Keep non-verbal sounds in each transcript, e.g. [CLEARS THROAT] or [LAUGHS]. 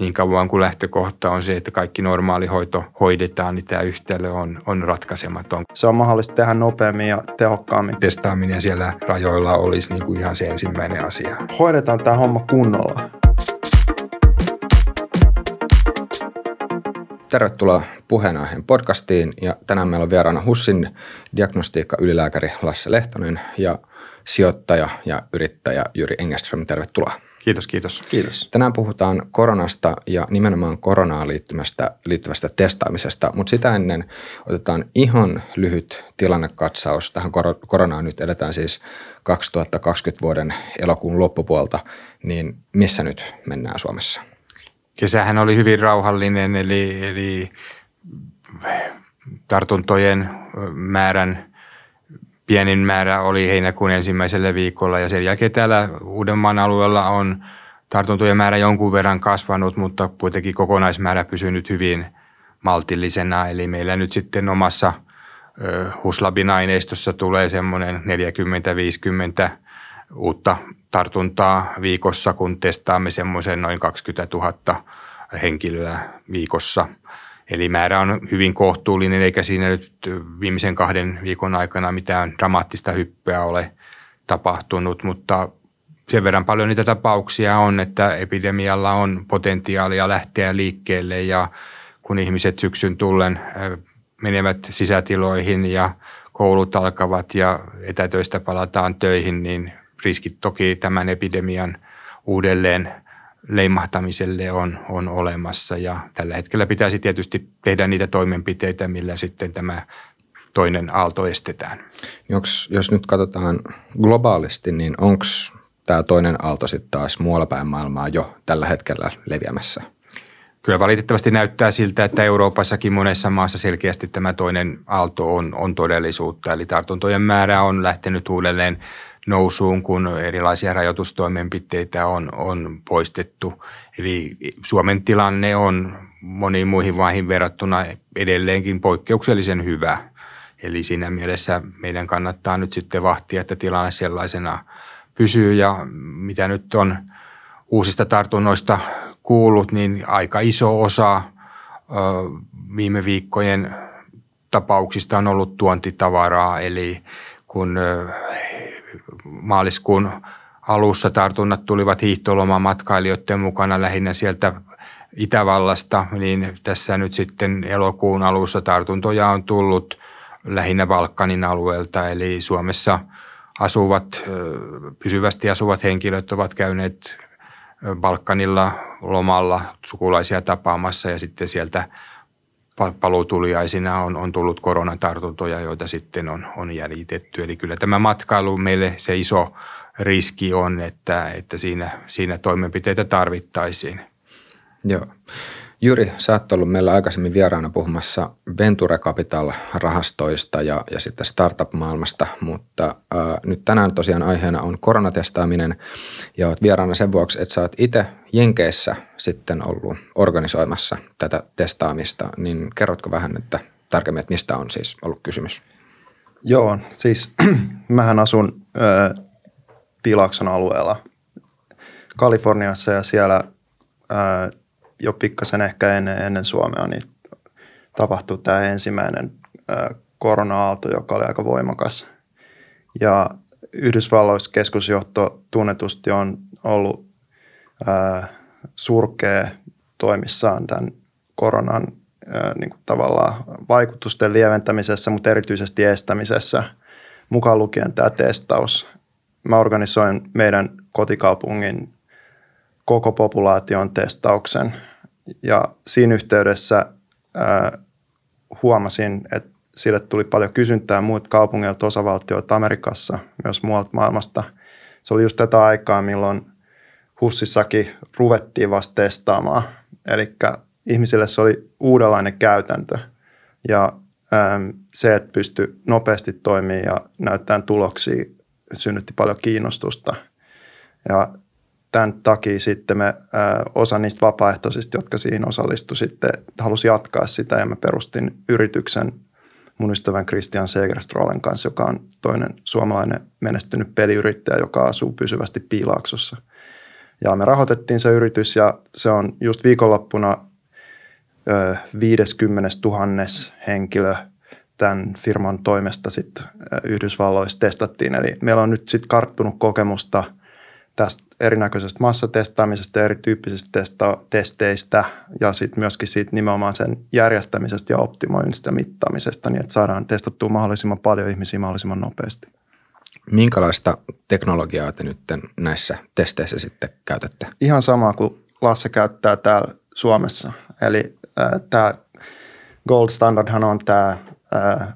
niin kauan kuin lähtökohta on se, että kaikki normaali hoito hoidetaan, niin tämä yhtälö on, on ratkaisematon. Se on mahdollista tehdä nopeammin ja tehokkaammin. Testaaminen siellä rajoilla olisi niin kuin ihan se ensimmäinen asia. Hoidetaan tämä homma kunnolla. Tervetuloa puheenaiheen podcastiin ja tänään meillä on vieraana HUSin diagnostiikka ylilääkäri Lasse Lehtonen ja sijoittaja ja yrittäjä Jyri Engström. Tervetuloa. Kiitos, kiitos. Kiitos. Tänään puhutaan koronasta ja nimenomaan koronaan liittyvästä, liittyvästä testaamisesta, mutta sitä ennen otetaan ihan lyhyt tilannekatsaus. Tähän koronaan nyt edetään siis 2020 vuoden elokuun loppupuolta, niin missä nyt mennään Suomessa? Kesähän oli hyvin rauhallinen, eli, eli tartuntojen määrän pienin määrä oli heinäkuun ensimmäisellä viikolla ja sen jälkeen täällä Uudenmaan alueella on tartuntojen määrä jonkun verran kasvanut, mutta kuitenkin kokonaismäärä pysynyt hyvin maltillisena. Eli meillä nyt sitten omassa Huslabin aineistossa tulee semmoinen 40-50 uutta tartuntaa viikossa, kun testaamme semmoisen noin 20 000 henkilöä viikossa – Eli määrä on hyvin kohtuullinen, eikä siinä nyt viimeisen kahden viikon aikana mitään dramaattista hyppyä ole tapahtunut, mutta sen verran paljon niitä tapauksia on, että epidemialla on potentiaalia lähteä liikkeelle ja kun ihmiset syksyn tullen menevät sisätiloihin ja koulut alkavat ja etätöistä palataan töihin, niin riskit toki tämän epidemian uudelleen leimahtamiselle on, on olemassa ja tällä hetkellä pitäisi tietysti tehdä niitä toimenpiteitä, millä sitten tämä toinen aalto estetään. Onks, jos nyt katsotaan globaalisti, niin onko tämä toinen aalto sitten taas muualla päin maailmaa jo tällä hetkellä leviämässä? Kyllä valitettavasti näyttää siltä, että Euroopassakin monessa maassa selkeästi tämä toinen aalto on, on todellisuutta. Eli tartuntojen määrä on lähtenyt uudelleen nousuun, kun erilaisia rajoitustoimenpiteitä on, on poistettu. Eli Suomen tilanne on moniin muihin maihin verrattuna edelleenkin poikkeuksellisen hyvä. Eli siinä mielessä meidän kannattaa nyt sitten vahtia, että tilanne sellaisena pysyy ja mitä nyt on uusista tartunnoista kuullut, niin aika iso osa viime viikkojen tapauksista on ollut tuontitavaraa, eli kun maaliskuun alussa tartunnat tulivat hiihtolomamatkailijoiden mukana lähinnä sieltä Itävallasta, niin tässä nyt sitten elokuun alussa tartuntoja on tullut lähinnä Balkanin alueelta, eli Suomessa asuvat, pysyvästi asuvat henkilöt ovat käyneet Balkanilla lomalla sukulaisia tapaamassa ja sitten sieltä paluutuliaisina on, on tullut koronatartuntoja, joita sitten on, on jäljitetty. Eli kyllä tämä matkailu meille se iso riski on, että, että siinä, siinä toimenpiteitä tarvittaisiin. Joo. Jyri, sä oot ollut meillä aikaisemmin vieraana puhumassa Venture Capital-rahastoista ja, ja sitten startup-maailmasta, mutta ää, nyt tänään tosiaan aiheena on koronatestaaminen ja oot vieraana sen vuoksi, että sä oot itse Jenkeissä sitten ollut organisoimassa tätä testaamista, niin kerrotko vähän että tarkemmin, että mistä on siis ollut kysymys? Joo, siis [CLEARS THROAT] mähän asun ää, Pilakson alueella Kaliforniassa ja siellä ää, jo pikkasen ehkä ennen, ennen Suomea, niin tapahtui tämä ensimmäinen korona-aalto, joka oli aika voimakas. Ja Yhdysvalloissa keskusjohto tunnetusti on ollut surkea toimissaan tämän koronan niin kuin tavallaan vaikutusten lieventämisessä, mutta erityisesti estämisessä, mukaan lukien tämä testaus. Mä organisoin meidän kotikaupungin koko populaation testauksen. Ja siinä yhteydessä ää, huomasin, että sille tuli paljon kysyntää muut kaupungeilta, osavaltioita Amerikassa, myös muualta maailmasta. Se oli just tätä aikaa, milloin Hussissakin ruvettiin vasta testaamaan. Eli ihmisille se oli uudenlainen käytäntö. Ja se, että pystyi nopeasti toimimaan ja näyttämään tuloksia, synnytti paljon kiinnostusta. Ja tämän takia sitten me osa niistä vapaaehtoisista, jotka siihen osallistui sitten, halusi jatkaa sitä ja mä perustin yrityksen mun ystävän Christian Segerstrolen kanssa, joka on toinen suomalainen menestynyt peliyrittäjä, joka asuu pysyvästi Piilaaksossa. Ja me rahoitettiin se yritys ja se on just viikonloppuna 50 000 henkilö tämän firman toimesta sitten Yhdysvalloissa testattiin. Eli meillä on nyt sitten karttunut kokemusta tästä erinäköisestä massatestaamisesta, erityyppisistä testa- testeistä ja sitten myöskin siitä nimenomaan sen järjestämisestä ja optimoinnista ja mittaamisesta, niin että saadaan testattua mahdollisimman paljon ihmisiä mahdollisimman nopeasti. Minkälaista teknologiaa te nyt näissä testeissä sitten käytätte? Ihan sama kuin Lasse käyttää täällä Suomessa. Eli äh, tämä Gold Standardhan on tämä äh,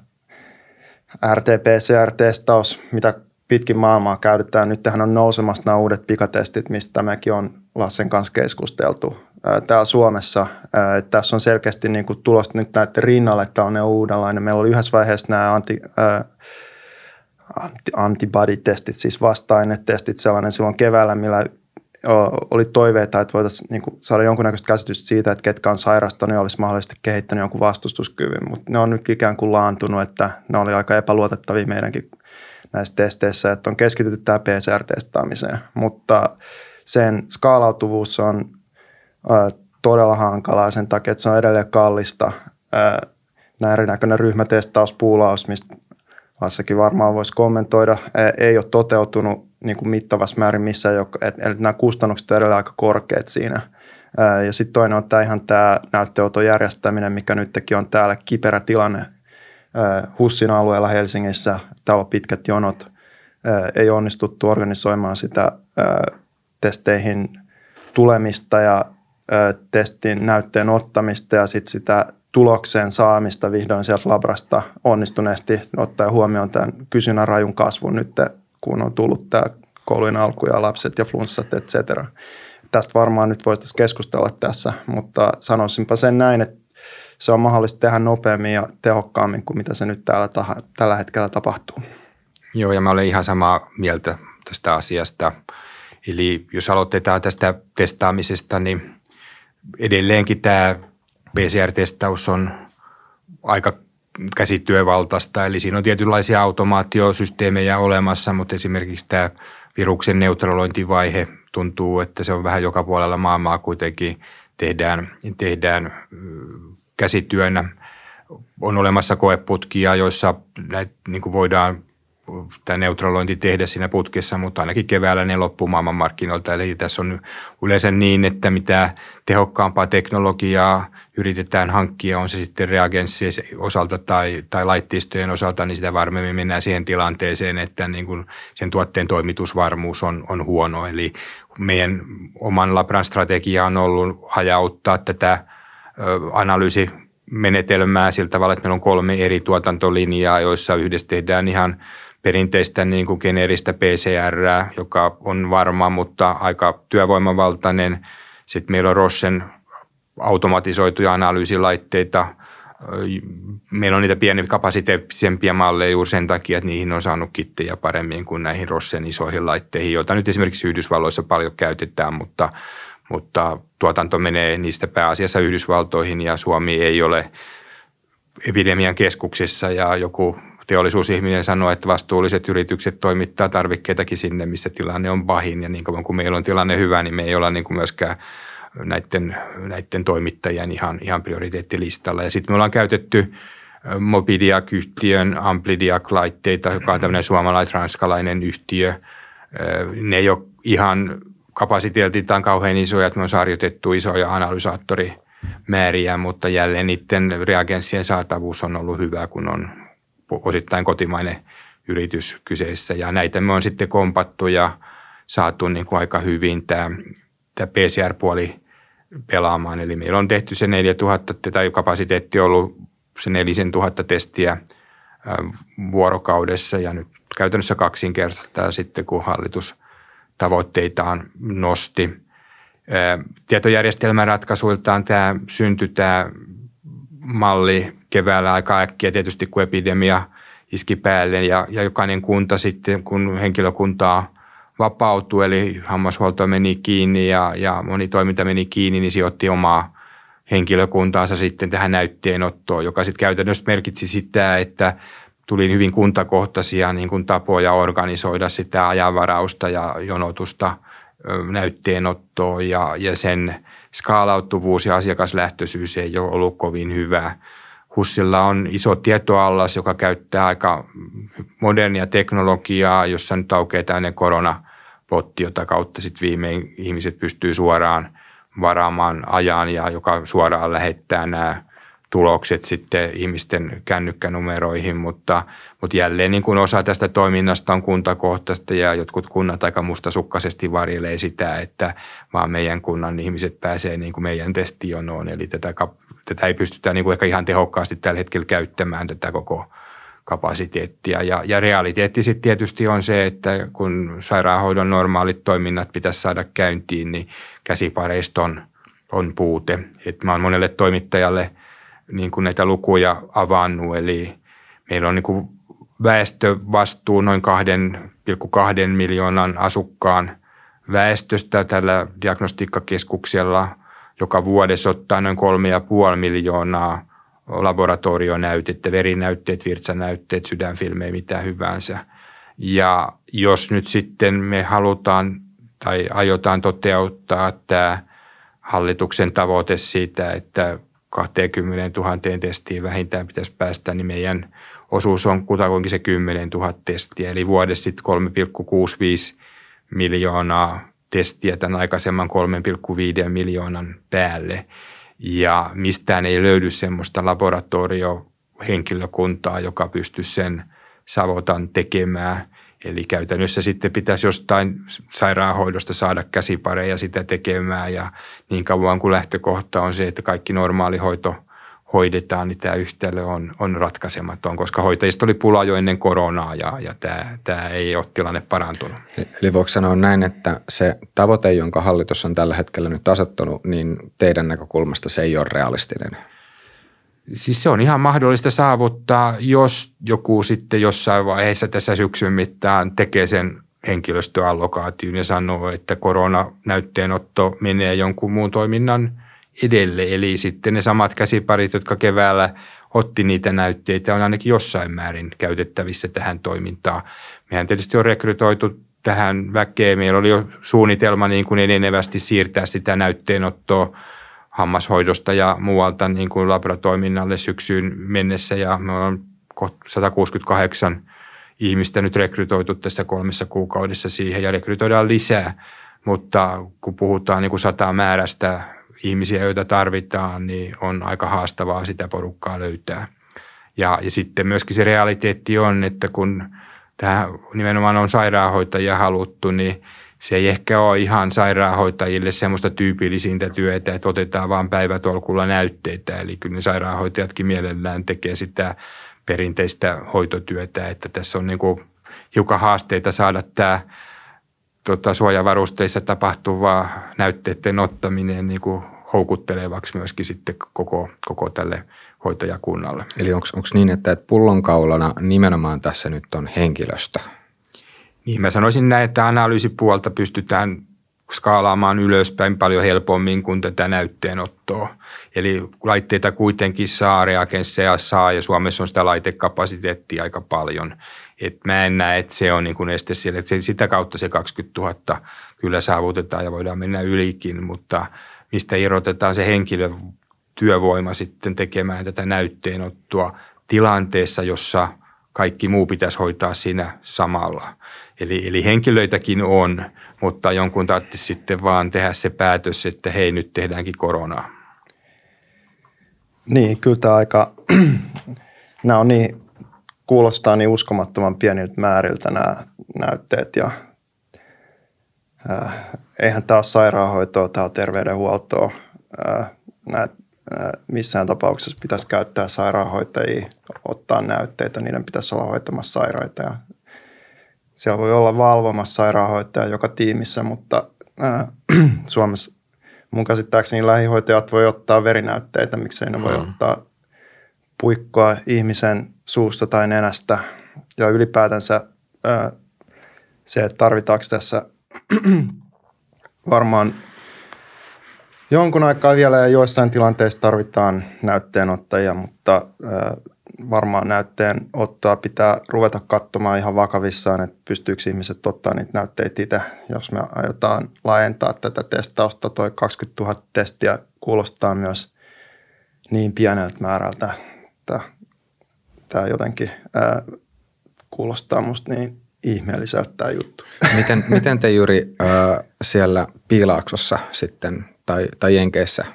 RT-PCR-testaus, mitä pitkin maailmaa käytetään. Nyt tähän on nousemassa nämä uudet pikatestit, mistä mekin on Lassen kanssa keskusteltu täällä Suomessa. Tässä on selkeästi niin kuin tulosta nyt näiden rinnalle tällainen uudenlainen. Meillä oli yhdessä vaiheessa nämä anti, anti, antibody-testit, siis vasta-ainetestit, sellainen silloin keväällä, millä oli toiveita, että voitaisiin niin saada jonkunnäköistä käsitystä siitä, että ketkä on sairastanut ja olisi mahdollisesti kehittänyt jonkun vastustuskyvyn, mutta ne on nyt ikään kuin laantunut, että ne oli aika epäluotettavia meidänkin näissä testeissä, että on keskitytty tähän PCR-testaamiseen, mutta sen skaalautuvuus on ä, todella hankalaa sen takia, että se on edelleen kallista. Ä, nämä erinäköinen ryhmätestaus, puulaus, mistä Lassakin varmaan voisi kommentoida, ä, ei ole toteutunut niin kuin mittavassa määrin missään, eli nämä kustannukset ovat edelleen aika korkeat siinä. Ja sitten toinen on tämä ihan tämä näytteenoton järjestäminen, mikä nytkin on täällä kiperä tilanne Hussin alueella Helsingissä. On pitkät jonot. Ei onnistuttu organisoimaan sitä testeihin tulemista ja testin näytteen ottamista ja sitten sitä tuloksen saamista vihdoin sieltä labrasta onnistuneesti ottaa huomioon tämän kysynnän rajun kasvun nyt, kun on tullut tämä koulujen alku ja lapset ja flunssat, et cetera. Tästä varmaan nyt voitaisiin keskustella tässä, mutta sanoisinpa sen näin, että se on mahdollista tehdä nopeammin ja tehokkaammin kuin mitä se nyt täällä taha, tällä hetkellä tapahtuu. Joo, ja mä olen ihan samaa mieltä tästä asiasta. Eli jos aloitetaan tästä testaamisesta, niin edelleenkin tämä PCR-testaus on aika käsityövaltaista, eli siinä on tietynlaisia automaatiosysteemejä olemassa, mutta esimerkiksi tämä viruksen neutralointivaihe tuntuu, että se on vähän joka puolella maailmaa kuitenkin tehdään, tehdään käsityönä. On olemassa koeputkia, joissa näitä, niin kuin voidaan tämä neutralointi tehdä siinä putkessa, mutta ainakin keväällä ne loppuu maailmanmarkkinoilta. Eli tässä on yleensä niin, että mitä tehokkaampaa teknologiaa yritetään hankkia, on se sitten reagenssien osalta tai, tai laitteistojen osalta, niin sitä varmemmin mennään siihen tilanteeseen, että niin kuin sen tuotteen toimitusvarmuus on, on huono. Eli meidän oman Labran strategia on ollut hajauttaa tätä analyysi menetelmää sillä tavalla, että meillä on kolme eri tuotantolinjaa, joissa yhdessä tehdään ihan perinteistä niin kuin geneeristä PCR, joka on varma, mutta aika työvoimavaltainen. Sitten meillä on Rossen automatisoituja analyysilaitteita. Meillä on niitä pieniä kapasiteettisempia malleja juuri sen takia, että niihin on saanut kittejä paremmin kuin näihin Rossen isoihin laitteihin, joita nyt esimerkiksi Yhdysvalloissa paljon käytetään, mutta, mutta tuotanto menee niistä pääasiassa Yhdysvaltoihin ja Suomi ei ole epidemian keskuksessa ja joku teollisuusihminen sanoo, että vastuulliset yritykset toimittaa tarvikkeitakin sinne, missä tilanne on pahin. Ja niin kauan kuin meillä on tilanne hyvä, niin me ei olla niin kuin myöskään näiden, näiden toimittajien ihan, ihan prioriteettilistalla. Ja sitten me ollaan käytetty Mobidiak-yhtiön Amplidiak-laitteita, joka on tämmöinen suomalais-ranskalainen yhtiö. Ne ei ole ihan kapasiteetiltaan kauhean isoja, että me on sarjoitettu isoja analysaattorimääriä, mutta jälleen niiden reagenssien saatavuus on ollut hyvä, kun on osittain kotimainen yritys kyseessä. Ja näitä me on sitten kompattu ja saatu niin kuin aika hyvin tämä, tämä PCR-puoli pelaamaan. Eli meillä on tehty se 4000, tai kapasiteetti on ollut se 4000 testiä vuorokaudessa ja nyt käytännössä kaksinkertaista sitten, kun hallitus tavoitteitaan nosti. Tietojärjestelmäratkaisuiltaan tämä syntyi tämä malli keväällä aika äkkiä tietysti, kun epidemia iski päälle ja, ja jokainen kunta sitten, kun henkilökuntaa vapautui, eli hammashuolto meni kiinni ja, ja moni toiminta meni kiinni, niin sijoitti omaa henkilökuntaansa sitten tähän näytteenottoon, joka sitten käytännössä merkitsi sitä, että tuli hyvin kuntakohtaisia niin kuin tapoja organisoida sitä ajanvarausta ja jonotusta näytteenottoon ja, ja sen skaalautuvuus ja asiakaslähtöisyys ei ole ollut kovin hyvä. Hussilla on iso tietoallas, joka käyttää aika modernia teknologiaa, jossa nyt aukeaa tämmöinen koronapotti, jota kautta sitten viimein ihmiset pystyy suoraan varaamaan ajan ja joka suoraan lähettää nämä tulokset sitten ihmisten kännykkänumeroihin, mutta, mutta jälleen niin kuin osa tästä toiminnasta on kuntakohtaista ja jotkut kunnat aika mustasukkaisesti varjelee sitä, että vaan meidän kunnan ihmiset pääsee niin kuin meidän testijonoon, eli tätä, tätä ei pystytä niin kuin ehkä ihan tehokkaasti tällä hetkellä käyttämään tätä koko kapasiteettia. Ja, ja realiteetti sitten tietysti on se, että kun sairaanhoidon normaalit toiminnat pitäisi saada käyntiin, niin käsipareiston on puute. Et mä oon monelle toimittajalle – niin kuin näitä lukuja avannut. Eli meillä on niin kuin väestövastuu noin 2,2 miljoonan asukkaan väestöstä tällä diagnostiikkakeskuksella, joka vuodessa ottaa noin 3,5 miljoonaa laboratorionäytettä, verinäytteet, virtsanäytteet, sydänfilmejä, mitä hyvänsä. Ja jos nyt sitten me halutaan tai aiotaan toteuttaa tämä hallituksen tavoite siitä, että 20 000 testiin vähintään pitäisi päästä, niin meidän osuus on kutakuinkin se 10 000 testiä, eli vuodessa sitten 3,65 miljoonaa testiä tämän aikaisemman 3,5 miljoonan päälle. Ja mistään ei löydy semmoista laboratoriohenkilökuntaa, joka pystyisi sen savotan tekemään – Eli käytännössä sitten pitäisi jostain sairaanhoidosta saada käsipareja sitä tekemään ja niin kauan kuin lähtökohta on se, että kaikki normaali hoito hoidetaan, niin tämä yhtälö on, on ratkaisematon, koska hoitajista oli pula jo ennen koronaa ja, ja tämä, tämä ei ole tilanne parantunut. Eli voiko sanoa näin, että se tavoite, jonka hallitus on tällä hetkellä nyt asettanut, niin teidän näkökulmasta se ei ole realistinen? Siis se on ihan mahdollista saavuttaa, jos joku sitten jossain vaiheessa tässä syksyn mittaan tekee sen henkilöstöallokaation ja sanoo, että koronanäytteenotto menee jonkun muun toiminnan edelle. Eli sitten ne samat käsiparit, jotka keväällä otti niitä näytteitä, on ainakin jossain määrin käytettävissä tähän toimintaan. Mehän tietysti on rekrytoitu tähän väkeen. Meillä oli jo suunnitelma niin kuin enenevästi siirtää sitä näytteenottoa hammashoidosta ja muualta niin kuin laboratoiminnalle syksyyn mennessä ja me on 168 ihmistä nyt rekrytoitu tässä kolmessa kuukaudessa siihen ja rekrytoidaan lisää, mutta kun puhutaan niin kuin sata määrästä ihmisiä, joita tarvitaan, niin on aika haastavaa sitä porukkaa löytää. Ja, ja sitten myöskin se realiteetti on, että kun tähän nimenomaan on sairaanhoitajia haluttu, niin – se ei ehkä ole ihan sairaanhoitajille semmoista tyypillisintä työtä, että otetaan vain päivätolkulla näytteitä. Eli kyllä ne sairaanhoitajatkin mielellään tekee sitä perinteistä hoitotyötä, että tässä on niin kuin hiukan haasteita saada tämä tota, suojavarusteissa tapahtuva näytteiden ottaminen niin kuin houkuttelevaksi myöskin sitten koko, koko tälle hoitajakunnalle. Eli onko niin, että pullonkaulana nimenomaan tässä nyt on henkilöstö? Niin mä sanoisin näin, että analyysipuolta pystytään skaalaamaan ylöspäin paljon helpommin kuin tätä näytteenottoa. Eli laitteita kuitenkin saa, reagensseja saa ja Suomessa on sitä laitekapasiteettia aika paljon. Et mä en näe, että se on niin kuin este siellä. Että sitä kautta se 20 000 kyllä saavutetaan ja voidaan mennä ylikin, mutta mistä irrotetaan se henkilötyövoima sitten tekemään tätä näytteenottoa tilanteessa, jossa kaikki muu pitäisi hoitaa siinä samalla – Eli, eli henkilöitäkin on, mutta jonkun tarvitsisi sitten vaan tehdä se päätös, että hei nyt tehdäänkin koronaa. Niin, kyllä tämä aika, [CLEARS THROAT] nämä on niin, kuulostaa niin uskomattoman pieniltä määriltä nämä näytteet ja äh, eihän tämä ole sairaanhoitoa, tämä on terveydenhuoltoa. Äh, nämä, äh, missään tapauksessa pitäisi käyttää sairaanhoitajia, ottaa näytteitä, niiden pitäisi olla hoitamassa sairaita ja siellä voi olla valvomassa sairaanhoitaja joka tiimissä, mutta ää, [CLEARS THROAT] Suomessa mun käsittääkseni lähihoitajat voi ottaa verinäytteitä, miksei ne mm. voi ottaa puikkoa ihmisen suusta tai nenästä. Ja ylipäätänsä ää, se, että tarvitaanko tässä [CLEARS THROAT] varmaan jonkun aikaa vielä ja joissain tilanteissa tarvitaan näytteenottajia, mutta ää, varmaan näytteen ottaa pitää ruveta katsomaan ihan vakavissaan, että pystyykö ihmiset ottaa niitä näytteitä itse, jos me aiotaan laajentaa tätä testausta. Toi 20 000 testiä kuulostaa myös niin pieneltä määrältä, että tämä jotenkin ää, kuulostaa musta niin ihmeelliseltä tämä juttu. [LAUGHS] Miten, miten te juuri äh, siellä Piilaaksossa sitten tai, tai Jenkeissä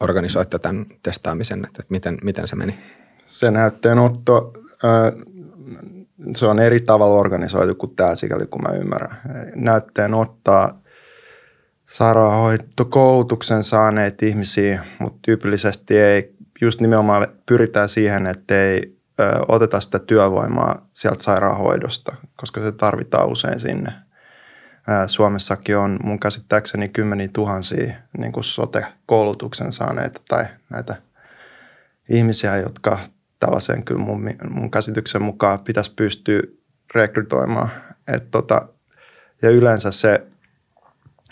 organisoitte tämän testaamisen, että miten, miten se meni? Se näytteenotto, se on eri tavalla organisoitu kuin tämä sikäli kun mä ymmärrän. Näytteen ottaa sairaanhoitokoulutuksen saaneet ihmisiä, mutta tyypillisesti ei, just nimenomaan pyritään siihen, että ei oteta sitä työvoimaa sieltä sairaanhoidosta, koska se tarvitaan usein sinne. Suomessakin on mun käsittääkseni kymmeniä tuhansia niin kuin sote-koulutuksen saaneita tai näitä ihmisiä, jotka tällaiseen kyllä mun, mun käsityksen mukaan pitäisi pystyä rekrytoimaan. Et tota, ja yleensä se,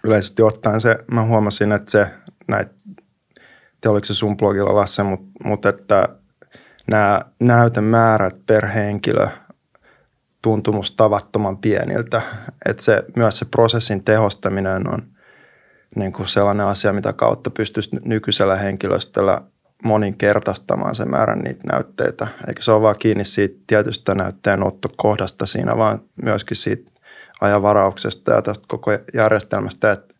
yleisesti ottaen se, mä huomasin, että se näitä, te oliko se sun blogilla Lasse, mutta mut että nämä näytemäärät per henkilö tuntuu musta tavattoman pieniltä. Että se, myös se prosessin tehostaminen on niin kuin sellainen asia, mitä kautta pystyisi nykyisellä henkilöstöllä moninkertaistamaan sen määrän niitä näytteitä. Eikä se ole vaan kiinni siitä tietystä näytteenottokohdasta siinä, vaan myöskin siitä ajanvarauksesta ja tästä koko järjestelmästä. Et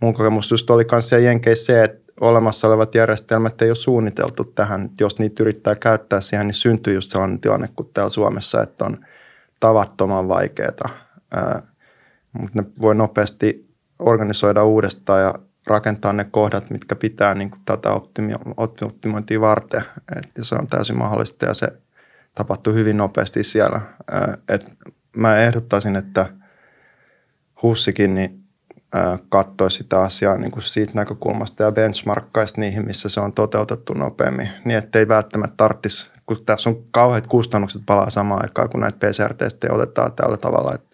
mun kokemus just oli myös siellä Jenkeissä se, että olemassa olevat järjestelmät ei ole suunniteltu tähän. Jos niitä yrittää käyttää siihen, niin syntyy just sellainen tilanne kuin täällä Suomessa, että on tavattoman vaikeaa. Mutta ne voi nopeasti organisoida uudestaan ja rakentaa ne kohdat, mitkä pitää niin kuin tätä optimointia varten. Et, ja se on täysin mahdollista ja se tapahtuu hyvin nopeasti siellä. Et mä ehdottaisin, että Hussikin niin katsoisi sitä asiaa niin kuin siitä näkökulmasta ja benchmarkkaisi niihin, missä se on toteutettu nopeammin, niin ettei välttämättä tarvitsisi, kun tässä on kauheat kustannukset palaa samaan aikaan, kun näitä PCR-testejä otetaan tällä tavalla, että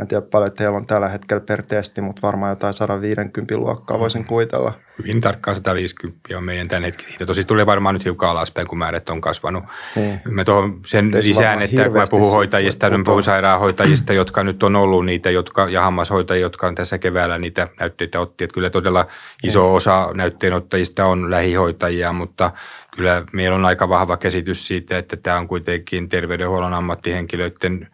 en tiedä paljon, että heillä on tällä hetkellä per testi, mutta varmaan jotain 150 luokkaa voisin kuvitella. Hyvin tarkkaan 150 on meidän tämän hetken. Tosi tulee varmaan nyt hiukan alaspäin, kun määrät on kasvanut. Niin. Mä tuohon sen Teisi lisään, että kun mä puhun hoitajista, mä puhun sairaanhoitajista, jotka nyt on ollut niitä, jotka, ja hammashoitajia, jotka on tässä keväällä niitä näytteitä otti. Että kyllä todella iso niin. osa näytteenottajista on lähihoitajia, mutta kyllä meillä on aika vahva käsitys siitä, että tämä on kuitenkin terveydenhuollon ammattihenkilöiden –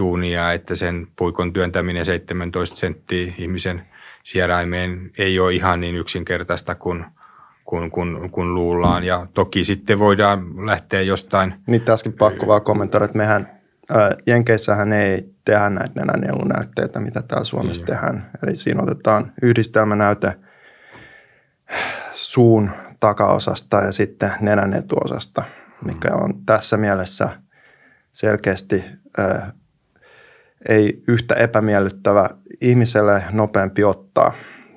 duunia, että sen puikon työntäminen 17 senttiä ihmisen sieraimeen ei ole ihan niin yksinkertaista kuin, kuin, kuin, kuin luullaan. Ja toki sitten voidaan lähteä jostain... Niin tässäkin pakko vaan kommentoida, että mehän ää, Jenkeissähän ei tehdä näitä nenänielunäytteitä, mitä täällä Suomessa niin. tehdään. Eli siinä otetaan yhdistelmänäyte suun takaosasta ja sitten nenän etuosasta, mikä mm. on tässä mielessä selkeästi ei yhtä epämiellyttävä ihmiselle nopeampi ottaa.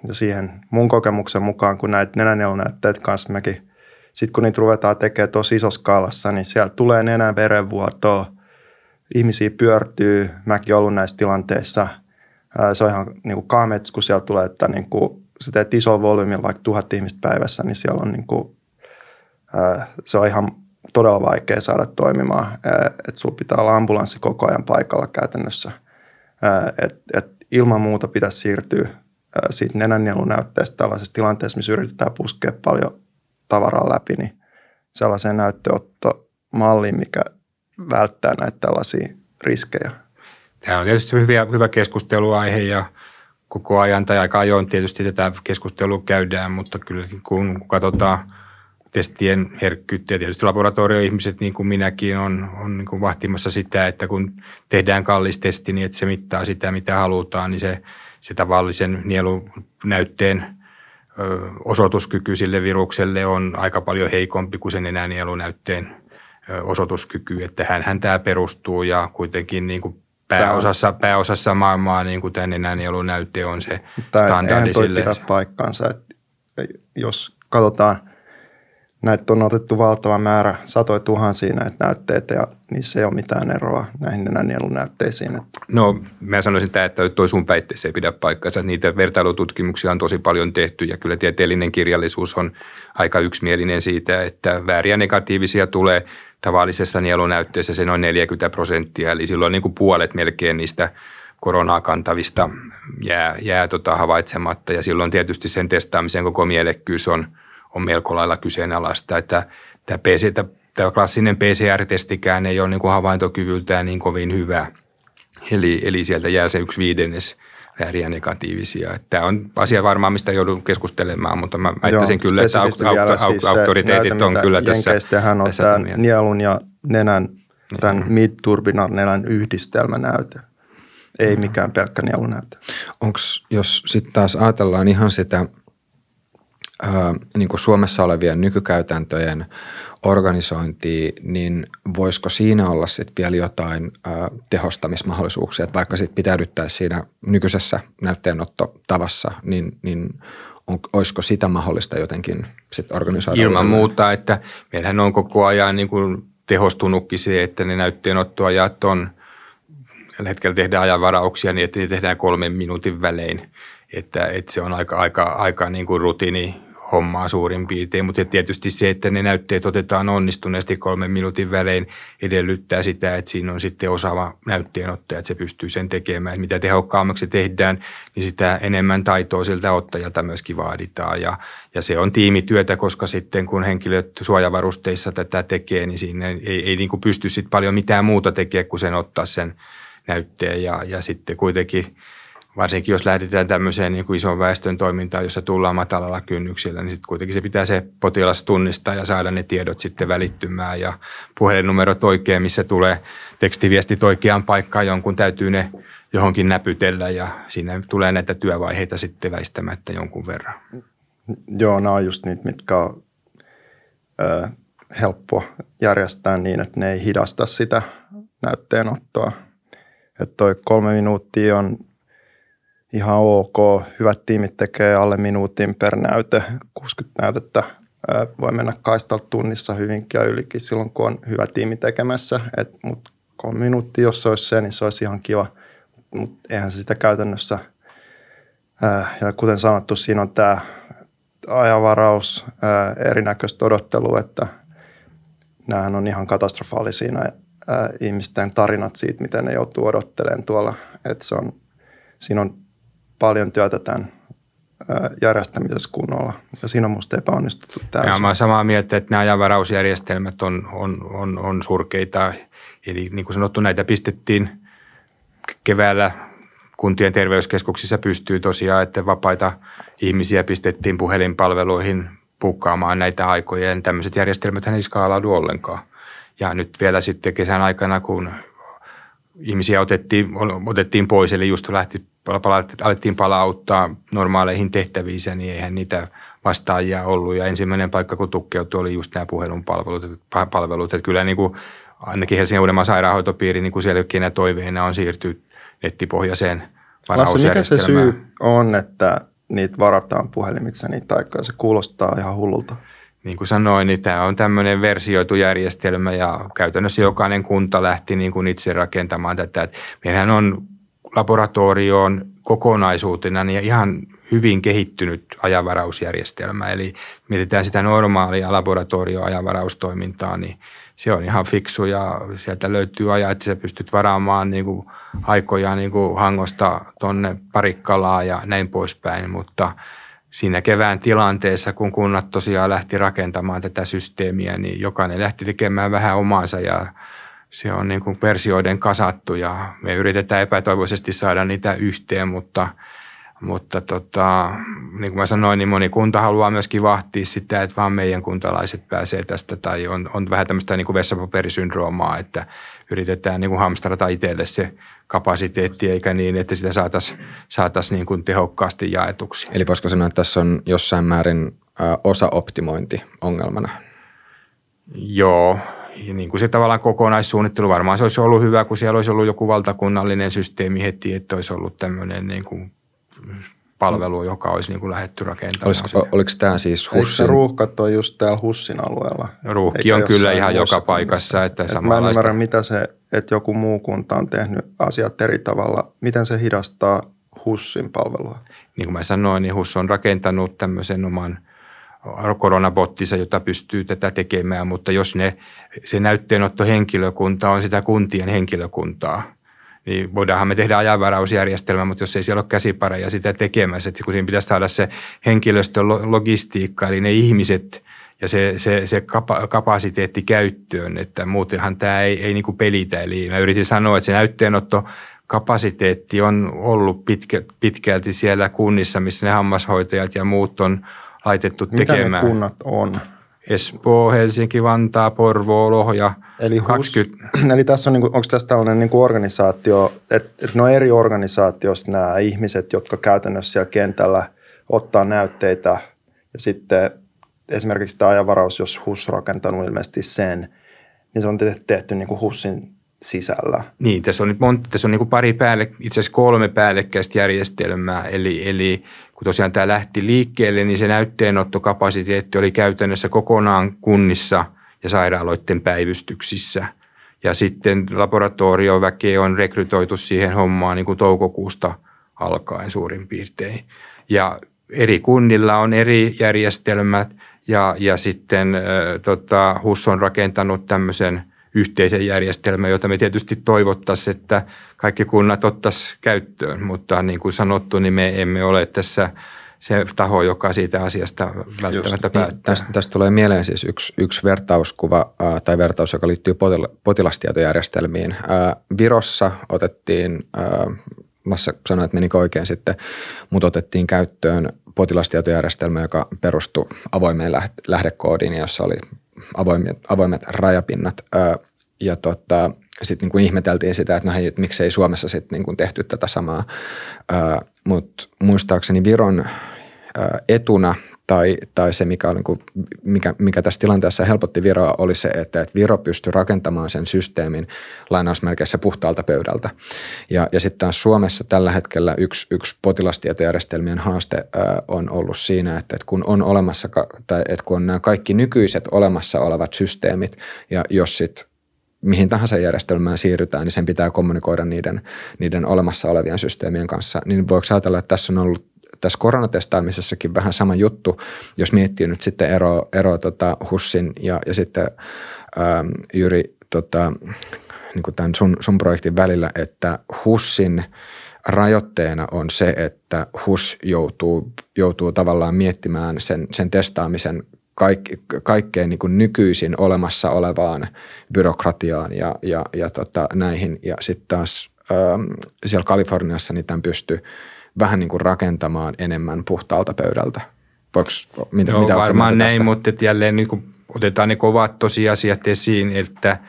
Ja siihen mun kokemuksen mukaan, kun näitä nenänielunäytteet kanssa mekin, sitten kun niitä ruvetaan tekemään tosi isossa skaalassa, niin siellä tulee nenän verenvuotoa, ihmisiä pyörtyy, mäkin ollut näissä tilanteissa. Se on ihan niin kuin kaamet, kun siellä tulee, että niin kuin, sä teet isolla volyymilla vaikka tuhat ihmistä päivässä, niin siellä on niin kuin, se on ihan todella vaikea saada toimimaan, että sulla pitää olla ambulanssi koko ajan paikalla käytännössä. Et, et ilman muuta pitäisi siirtyä siitä nenännielunäytteestä tällaisessa tilanteessa, missä yritetään puskea paljon tavaraa läpi, niin sellaiseen näyttöottomalliin, mikä välttää näitä tällaisia riskejä. Tämä on tietysti hyvä, hyvä keskusteluaihe ja koko ajan tai aika ajoin tietysti tätä keskustelua käydään, mutta kyllä kun katsotaan – testien herkkyyttä ja tietysti laboratorioihmiset niin kuin minäkin on, on niin kuin vahtimassa sitä, että kun tehdään kallis testi, niin että se mittaa sitä, mitä halutaan, niin se, se tavallisen nielunäytteen ö, osoituskyky sille virukselle on aika paljon heikompi kuin sen enää nielunäytteen ö, osoituskyky, että hän tämä perustuu ja kuitenkin niin kuin pääosassa, pääosassa maailmaa niin kuin tämä enänielunäyte on se Tämä standardi sille. Tämä paikkaansa, että jos katsotaan – näitä on otettu valtava määrä, satoja tuhansia näitä näytteitä ja niissä ei ole mitään eroa näihin nenänielunäytteisiin. No mä sanoisin tämä, että toi sun väitteessä ei pidä paikkaansa. Niitä vertailututkimuksia on tosi paljon tehty ja kyllä tieteellinen kirjallisuus on aika yksimielinen siitä, että vääriä negatiivisia tulee tavallisessa nielunäytteessä se noin 40 prosenttia, eli silloin niin kuin puolet melkein niistä koronaa kantavista jää, jää tota havaitsematta ja silloin tietysti sen testaamisen koko mielekkyys on, on melko lailla kyseenalaista, että tämä, PC, tämä klassinen PCR-testikään ei ole niin kuin havaintokyvyltään niin kovin hyvä, eli, eli sieltä jää se yksi viidennes vääriä negatiivisia. Tämä on asia varmaan, mistä joudun keskustelemaan, mutta mä väittäisin Joo, kyllä, että au, au, siis auktoriteetit on kyllä tässä. hän on tässä tämä nielun ja nenän, tämän niin. mid-turbinan nenän yhdistelmänäyte ei mikään pelkkä nielunäyte. Onko, jos sitten taas ajatellaan ihan sitä ää, niin kuin Suomessa olevien nykykäytäntöjen organisointia, niin voisiko siinä olla sitten vielä jotain ää, tehostamismahdollisuuksia, että vaikka sitten pitäydyttää siinä nykyisessä näytteenottotavassa, niin, niin on, olisiko sitä mahdollista jotenkin sitten organisoida? Ilman muuta, että meillähän on koko ajan niin kuin tehostunutkin se, että ne näytteenottoajat on – tällä hetkellä tehdään ajanvarauksia niin, että niitä tehdään kolmen minuutin välein. Että, että se on aika, aika, aika niin kuin rutiini hommaa suurin piirtein, mutta tietysti se, että ne näytteet otetaan onnistuneesti kolmen minuutin välein edellyttää sitä, että siinä on sitten osaava näytteenottaja, että se pystyy sen tekemään. Mitä tehokkaammaksi se tehdään, niin sitä enemmän taitoa siltä ottajalta myöskin vaaditaan. Ja, ja se on tiimityötä, koska sitten kun henkilöt suojavarusteissa tätä tekee, niin siinä ei, ei, ei niin kuin pysty sitten paljon mitään muuta tekemään kuin sen ottaa sen näytteen. Ja, ja sitten kuitenkin varsinkin jos lähdetään tämmöiseen niin kuin ison väestön toimintaan, jossa tullaan matalalla kynnyksillä, niin sitten kuitenkin se pitää se potilas tunnistaa ja saada ne tiedot sitten välittymään ja puhelinnumerot oikein, missä tulee tekstiviestit oikeaan paikkaan, jonkun täytyy ne johonkin näpytellä ja siinä tulee näitä työvaiheita sitten väistämättä jonkun verran. Joo, nämä on just niitä, mitkä on ö, helppo järjestää niin, että ne ei hidasta sitä näytteenottoa että toi kolme minuuttia on ihan ok. Hyvät tiimit tekee alle minuutin per näyte. 60 näytettä voi mennä kaistalta tunnissa hyvinkin ja ylikin silloin, kun on hyvä tiimi tekemässä. Mutta kolme minuuttia, jos se olisi se, niin se olisi ihan kiva. Mutta eihän se sitä käytännössä. Ja kuten sanottu, siinä on tämä ajanvaraus, erinäköistä odottelua, että näähän on ihan katastrofaalisia ää, ihmisten tarinat siitä, miten ne joutuu odottelemaan tuolla. Että se on, siinä on paljon työtä tämän järjestämisessä kunnolla. Ja siinä on musta epäonnistuttu täysin. Ja mä samaa mieltä, että nämä ajanvarausjärjestelmät on, on, on, on surkeita. Eli niin kuin sanottu, näitä pistettiin keväällä kuntien terveyskeskuksissa pystyy tosiaan, että vapaita ihmisiä pistettiin puhelinpalveluihin pukkaamaan näitä aikoja. Ja tämmöiset järjestelmät ei skaalaudu ollenkaan. Ja nyt vielä sitten kesän aikana, kun ihmisiä otettiin, otettiin pois, eli just lähti, alettiin palauttaa normaaleihin tehtäviinsä, niin eihän niitä vastaajia ollut. Ja ensimmäinen paikka, kun tukkeutui, oli just nämä puhelun palvelut. palvelut. Että kyllä niin kuin, ainakin Helsingin Uudenmaan sairaanhoitopiiri, niin kuin siellä toiveena on siirtyä nettipohjaiseen Lassi, mikä se syy on, että niitä varataan puhelimitse niitä aikaa? Se kuulostaa ihan hullulta niin kuin sanoin, niin tämä on tämmöinen versioitu järjestelmä ja käytännössä jokainen kunta lähti niin kuin itse rakentamaan tätä. Meillähän on laboratorioon kokonaisuutena niin ihan hyvin kehittynyt ajanvarausjärjestelmä. Eli mietitään sitä normaalia laboratorioajanvaraustoimintaa, niin se on ihan fiksu ja sieltä löytyy aja, että sä pystyt varaamaan niin kuin aikoja niin kuin hangosta tonne parikkalaa ja näin poispäin, mutta – siinä kevään tilanteessa, kun kunnat tosiaan lähti rakentamaan tätä systeemiä, niin jokainen lähti tekemään vähän omaansa ja se on niin kuin versioiden kasattu ja me yritetään epätoivoisesti saada niitä yhteen, mutta, mutta tota, niin kuin mä sanoin, niin moni kunta haluaa myöskin vahtia sitä, että vaan meidän kuntalaiset pääsee tästä tai on, on vähän tämmöistä niin kuin vessapaperisyndroomaa, että yritetään niin kuin hamstrata itselle se kapasiteetti, eikä niin, että sitä saataisiin saatais niin kuin tehokkaasti jaetuksi. Eli voisiko sanoa, että tässä on jossain määrin osa-optimointi ongelmana? Joo, ja niin kuin se tavallaan kokonaissuunnittelu, varmaan se olisi ollut hyvä, kun siellä olisi ollut joku valtakunnallinen systeemi heti, että olisi ollut tämmöinen niin kuin palvelu, joka olisi niin kuin lähetty rakentamaan. Olisiko, oliko tämä siis Hussin? Eikö ruuhkat on just täällä Hussin alueella? Ruuhki on kyllä ihan joka paikassa. Että et mä en ymmärrä, mitä se, että joku muu kunta on tehnyt asiat eri tavalla. Miten se hidastaa Hussin palvelua? Niin kuin mä sanoin, niin Huss on rakentanut tämmöisen oman koronabottinsa, jota pystyy tätä tekemään, mutta jos ne, se näytteenottohenkilökunta on sitä kuntien henkilökuntaa, niin voidaanhan me tehdä ajanvarausjärjestelmä, mutta jos ei siellä ole käsipareja sitä tekemässä, että kun siinä pitäisi saada se henkilöstön logistiikka, eli ne ihmiset ja se, se, se kapasiteetti käyttöön, että muutenhan tämä ei, ei niin kuin pelitä. Eli mä yritin sanoa, että se näytteenotto kapasiteetti on ollut pitkä, pitkälti siellä kunnissa, missä ne hammashoitajat ja muut on laitettu Mitä tekemään. Mitä ne kunnat on? Espoo, Helsinki, Vantaa, Porvoo, Lohja. Eli, HUS, 20... [CLEARS THROAT] eli tässä on, niin kuin, onko tässä tällainen niin kuin organisaatio, että, no eri organisaatioista nämä ihmiset, jotka käytännössä siellä kentällä ottaa näytteitä ja sitten esimerkiksi tämä ajanvaraus, jos HUS rakentanut ilmeisesti sen, niin se on tehty niin kuin HUSin sisällä. Niin, tässä on nyt monta, tässä on niin pari päälle, itse asiassa kolme päällekkäistä järjestelmää, eli, eli kun tosiaan tämä lähti liikkeelle, niin se näytteenottokapasiteetti oli käytännössä kokonaan kunnissa ja sairaaloiden päivystyksissä. Ja sitten laboratorioväkeä on rekrytoitu siihen hommaan niin kuin toukokuusta alkaen suurin piirtein. Ja eri kunnilla on eri järjestelmät ja, ja sitten äh, tota, HUS on rakentanut tämmöisen – yhteisen järjestelmän, jota me tietysti toivottaisiin, että kaikki kunnat ottaisiin käyttöön, mutta niin kuin sanottu, niin me emme ole tässä se taho, joka siitä asiasta välttämättä Just, päättää. Niin, tästä, tästä tulee mieleen siis yksi, yksi vertauskuva äh, tai vertaus, joka liittyy potilastietojärjestelmiin. Äh, Virossa otettiin, äh, Massa sanoi, että menikö oikein sitten, mutta otettiin käyttöön potilastietojärjestelmä, joka perustui avoimeen lähdekoodiin, jossa oli avoimet, avoimet rajapinnat. Ja tota, sitten niin ihmeteltiin sitä, että no hei, että miksei Suomessa sitten niin tehty tätä samaa. Mutta muistaakseni Viron etuna tai, tai se, mikä, niin kuin, mikä, mikä tässä tilanteessa helpotti Viroa, oli se, että, että Viro pystyi rakentamaan sen systeemin lainausmerkeissä puhtaalta pöydältä. Ja, ja sitten Suomessa tällä hetkellä yksi, yksi potilastietojärjestelmien haaste ää, on ollut siinä, että, että kun on olemassa, tai että kun on nämä kaikki nykyiset olemassa olevat systeemit, ja jos sitten mihin tahansa järjestelmään siirrytään, niin sen pitää kommunikoida niiden, niiden olemassa olevien systeemien kanssa. Niin voiko ajatella, että tässä on ollut tässä koronatestaamisessakin vähän sama juttu, jos miettii nyt sitten eroa, ero tota HUSin ja, ja sitten ähm, Jyri tota, niin kuin tämän sun, sun projektin välillä, että HUSin rajoitteena on se, että HUS joutuu, joutuu tavallaan miettimään sen, sen testaamisen kaik, kaikkeen niin kuin nykyisin olemassa olevaan byrokratiaan ja, ja, ja tota, näihin. Ja sitten taas ähm, siellä Kaliforniassa niin tämän pystyy vähän niin kuin rakentamaan enemmän puhtaalta pöydältä? Voiko, mitä, no, mitä varmaan näin, mutta jälleen niin kuin otetaan ne kovat tosiasiat esiin, että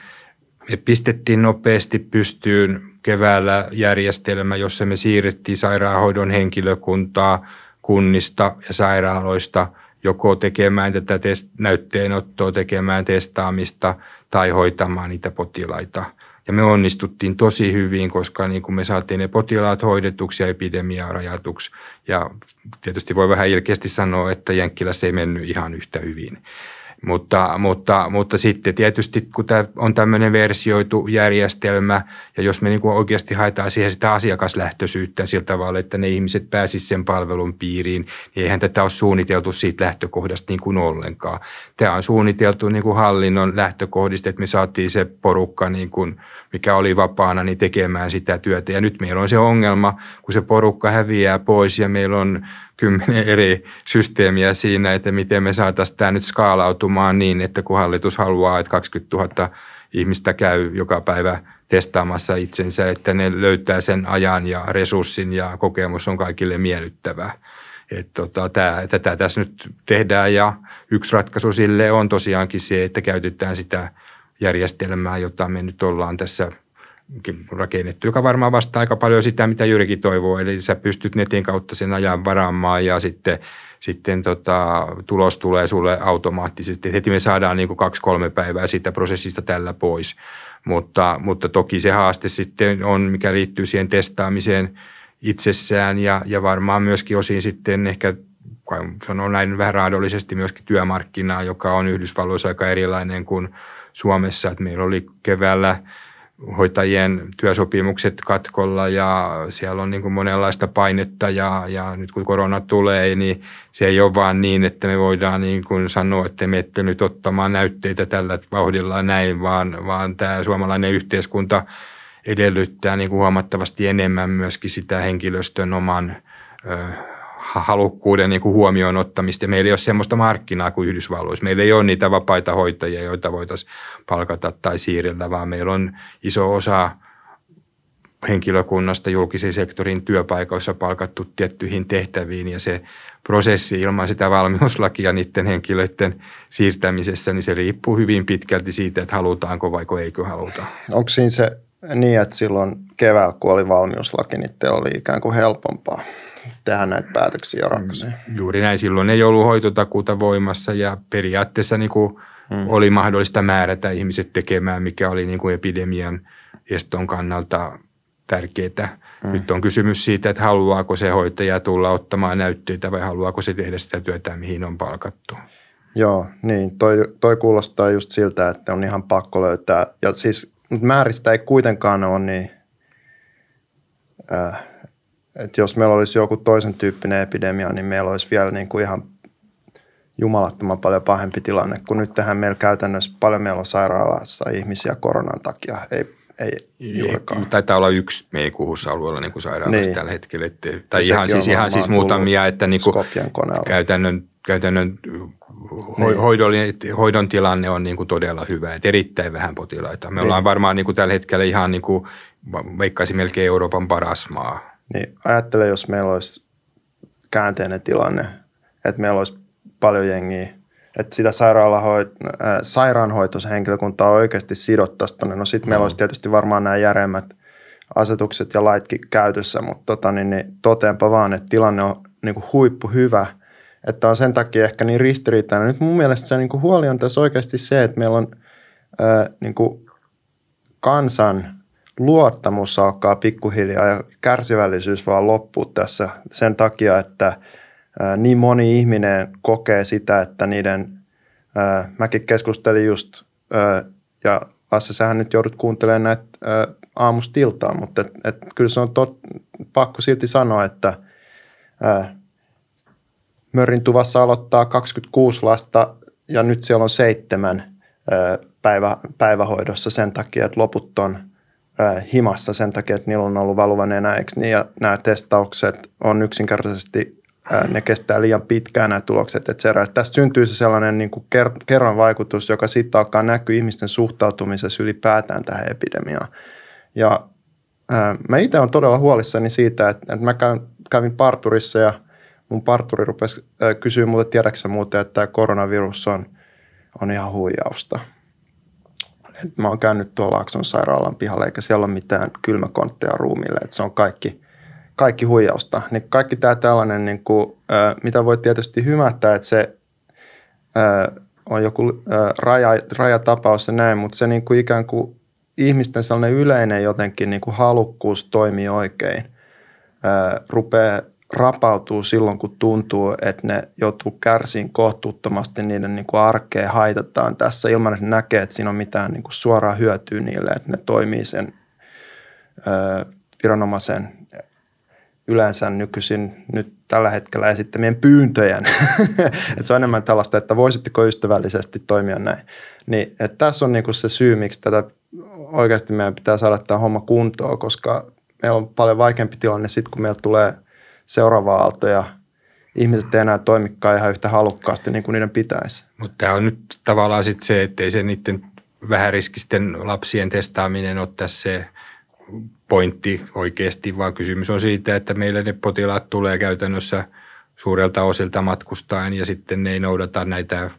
me pistettiin nopeasti pystyyn keväällä järjestelmä, jossa me siirrettiin sairaanhoidon henkilökuntaa kunnista ja sairaaloista joko tekemään tätä test- näytteenottoa, tekemään testaamista tai hoitamaan niitä potilaita – ja me onnistuttiin tosi hyvin, koska niin kuin me saatiin ne potilaat hoidetuksi ja epidemiaa rajatuksi. Ja tietysti voi vähän ilkeästi sanoa, että Jenkkilässä ei mennyt ihan yhtä hyvin. Mutta, mutta, mutta sitten tietysti, kun tämä on tämmöinen versioitu järjestelmä, ja jos me niin oikeasti haetaan siihen sitä asiakaslähtöisyyttä sillä tavalla, että ne ihmiset pääsisivät sen palvelun piiriin, niin eihän tätä ole suunniteltu siitä lähtökohdasta niin kuin ollenkaan. Tämä on suunniteltu niin kuin hallinnon lähtökohdista, että me saatiin se porukka, niin kuin, mikä oli vapaana, niin tekemään sitä työtä. Ja nyt meillä on se ongelma, kun se porukka häviää pois ja meillä on kymmenen eri systeemiä siinä, että miten me saataisiin tämä nyt skaalautumaan niin, että kun hallitus haluaa, että 20 000 ihmistä käy joka päivä testaamassa itsensä, että ne löytää sen ajan ja resurssin ja kokemus on kaikille miellyttävää. Tota, tää, tätä tässä nyt tehdään ja yksi ratkaisu sille on tosiaankin se, että käytetään sitä järjestelmää, jota me nyt ollaan tässä – rakennettu, joka varmaan vastaa aika paljon sitä, mitä Jyrikin toivoo. Eli sä pystyt netin kautta sen ajan varaamaan ja sitten, sitten tota, tulos tulee sulle automaattisesti. Heti me saadaan niin kaksi-kolme päivää siitä prosessista tällä pois. Mutta, mutta toki se haaste sitten on, mikä liittyy siihen testaamiseen itsessään ja, ja varmaan myöskin osin sitten ehkä sanon näin vähän raadollisesti myöskin työmarkkinaa, joka on Yhdysvalloissa aika erilainen kuin Suomessa. Että meillä oli keväällä – hoitajien työsopimukset katkolla ja siellä on niin kuin monenlaista painetta ja, ja nyt kun korona tulee, niin se ei ole vaan niin, että me voidaan niin kuin sanoa, että me ette nyt ottamaan näytteitä tällä vauhdilla näin, vaan, vaan tämä suomalainen yhteiskunta edellyttää niin kuin huomattavasti enemmän myöskin sitä henkilöstön oman halukkuuden niin kuin huomioon ottamista. Meillä ei ole sellaista markkinaa kuin Yhdysvalloissa. Meillä ei ole niitä vapaita hoitajia, joita voitaisiin palkata tai siirrellä, vaan meillä on iso osa henkilökunnasta julkisen sektorin työpaikoissa palkattu tiettyihin tehtäviin ja se prosessi ilman sitä valmiuslakia niiden henkilöiden siirtämisessä, niin se riippuu hyvin pitkälti siitä, että halutaanko vai eikö haluta. Onko siinä se niin, että silloin keväällä, kun oli valmiuslaki, niin te oli ikään kuin helpompaa? Tehdä näitä päätöksiä ja ratkaisuja. Mm, juuri näin. Silloin ei ollut hoitotakuuta voimassa ja periaatteessa niin kuin hmm. oli mahdollista määrätä ihmiset tekemään, mikä oli niin kuin epidemian eston kannalta tärkeää. Hmm. Nyt on kysymys siitä, että haluaako se hoitaja tulla ottamaan näytteitä vai haluaako se tehdä sitä työtä, mihin on palkattu. Joo, niin. Toi, toi kuulostaa just siltä, että on ihan pakko löytää. Ja siis määristä ei kuitenkaan ole niin äh, – että jos meillä olisi joku toisen tyyppinen epidemia, niin meillä olisi vielä niin kuin ihan jumalattoman paljon pahempi tilanne, kun nyt tähän meillä käytännössä paljon meillä on sairaalassa ihmisiä koronan takia, ei, ei juurikaan. Taitaa olla yksi meidän kuhussa alueella niin kuin sairaalassa niin. tällä hetkellä. Että, tai ihan siis, ihan siis muutamia, että niin kuin käytännön, käytännön niin. hoidon, hoidon tilanne on niin kuin todella hyvä, että erittäin vähän potilaita. Me niin. ollaan varmaan niin kuin tällä hetkellä ihan niin kuin, veikkaisin melkein Euroopan paras maa niin ajattele, jos meillä olisi käänteinen tilanne, että meillä olisi paljon jengiä, että sitä sairaalahoit- äh, sairaanhoitoshenkilökuntaa oikeasti sidottaisiin tuonne. No sitten mm. meillä olisi tietysti varmaan nämä järemmät asetukset ja laitkin käytössä, mutta tota, niin, niin toteanpa vaan, että tilanne on niin kuin huippu hyvä, että on sen takia ehkä niin ristiriitainen. Nyt mun mielestä se niin kuin huoli on tässä oikeasti se, että meillä on ää, äh, niin kuin kansan luottamus alkaa pikkuhiljaa ja kärsivällisyys vaan loppuu tässä sen takia, että niin moni ihminen kokee sitä, että niiden, mäkin keskustelin just, ja Lasse, sähän nyt joudut kuuntelemaan näitä aamustiltaan, mutta et, et, kyllä se on tot, pakko silti sanoa, että Mörrin tuvassa aloittaa 26 lasta ja nyt siellä on seitsemän päivä, päivähoidossa sen takia, että loput on – himassa sen takia, että niillä on ollut valuva nenä, eikö niin? Ja nämä testaukset on yksinkertaisesti, ne kestää liian pitkään nämä tulokset, et Tästä syntyy se sellainen niin kuin kerran vaikutus, joka sitten alkaa näkyä ihmisten suhtautumisessa ylipäätään tähän epidemiaan. Ja mä itse olen todella huolissani siitä, että, että mä kävin parturissa ja mun parturi rupesi kysyä muuten, tiedäksä muuten, että tämä koronavirus on, on ihan huijausta – et mä oon käynyt tuolla Laakson sairaalan pihalla, eikä siellä ole mitään kylmäkontteja ruumille, että se on kaikki, kaikki huijausta. Niin kaikki tämä tällainen, niin kuin, mitä voi tietysti hymättää, että se on joku raja, rajatapaus ja näin, mutta se niin kuin ikään kuin ihmisten sellainen yleinen jotenkin niin kuin halukkuus toimii oikein, rupeaa rapautuu silloin, kun tuntuu, että ne joutuu kärsiin kohtuuttomasti, niiden niin kuin arkeen haitataan tässä ilman, että ne näkee, että siinä on mitään niin kuin suoraa hyötyä niille, että ne toimii sen ö, viranomaisen yleensä nykyisin nyt tällä hetkellä esittämien pyyntöjen. [LAUGHS] että se on enemmän tällaista, että voisitteko ystävällisesti toimia näin. Niin, että tässä on niin kuin se syy, miksi tätä oikeasti meidän pitää saada tämä homma kuntoon, koska meillä on paljon vaikeampi tilanne sitten, kun meillä tulee – seuraava aalto ja ihmiset ei enää toimikaan ihan yhtä halukkaasti niin kuin niiden pitäisi. Mutta tämä on nyt tavallaan sitten se, että ei se niiden vähäriskisten lapsien testaaminen ole tässä se pointti oikeasti, vaan kysymys on siitä, että meillä ne potilaat tulee käytännössä suurelta osilta matkustaen ja sitten ne ei noudata näitä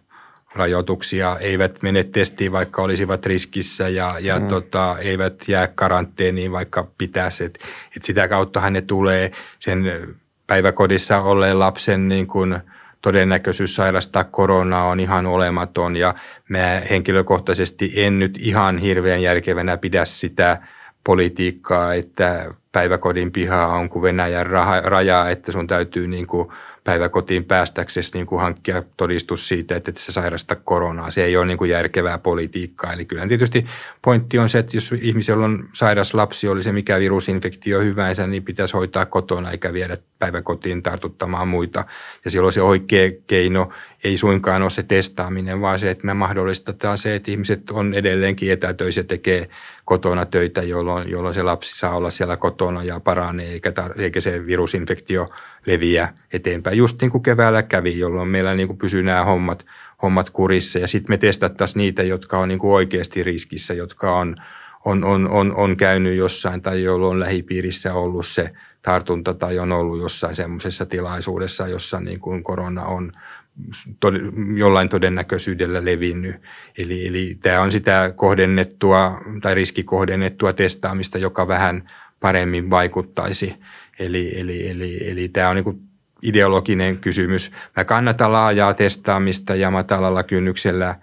rajoituksia, eivät mene testiin, vaikka olisivat riskissä ja, ja mm. tota, eivät jää karanteeniin, vaikka pitäisi. Et, et sitä kauttahan ne tulee sen päiväkodissa olleen lapsen niin kuin todennäköisyys sairastaa koronaa on ihan olematon ja mä henkilökohtaisesti en nyt ihan hirveän järkevänä pidä sitä politiikkaa, että päiväkodin piha on kuin Venäjän raja, että sun täytyy niin kuin päiväkotiin päästäksesi niin kuin hankkia todistus siitä, että et sä sairasta koronaa. Se ei ole niin kuin järkevää politiikkaa. Eli kyllä tietysti pointti on se, että jos ihmisellä on sairas lapsi, oli se mikä virusinfektio hyvänsä, niin pitäisi hoitaa kotona eikä viedä päiväkotiin tartuttamaan muita. Ja silloin se oikea keino ei suinkaan ole se testaaminen, vaan se, että me mahdollistetaan se, että ihmiset on edelleenkin etätöissä ja tekee kotona töitä, jolloin, jolloin se lapsi saa olla siellä kotona ja paranee, eikä, tar- eikä se virusinfektio leviä eteenpäin. Just niin kuin keväällä kävi, jolloin meillä niin kuin pysyy nämä hommat, hommat kurissa. Ja sitten me testattaisiin niitä, jotka on niin kuin oikeasti riskissä, jotka on, on, on, on, on käynyt jossain tai jolla on lähipiirissä ollut se tartunta tai on ollut jossain semmoisessa tilaisuudessa, jossa niin kuin korona on jollain todennäköisyydellä levinnyt. Eli, eli tämä on sitä kohdennettua tai riskikohdennettua testaamista, joka vähän paremmin vaikuttaisi. Eli, eli, eli, eli tämä on niin ideologinen kysymys. Mä kannatan laajaa testaamista ja matalalla kynnyksellä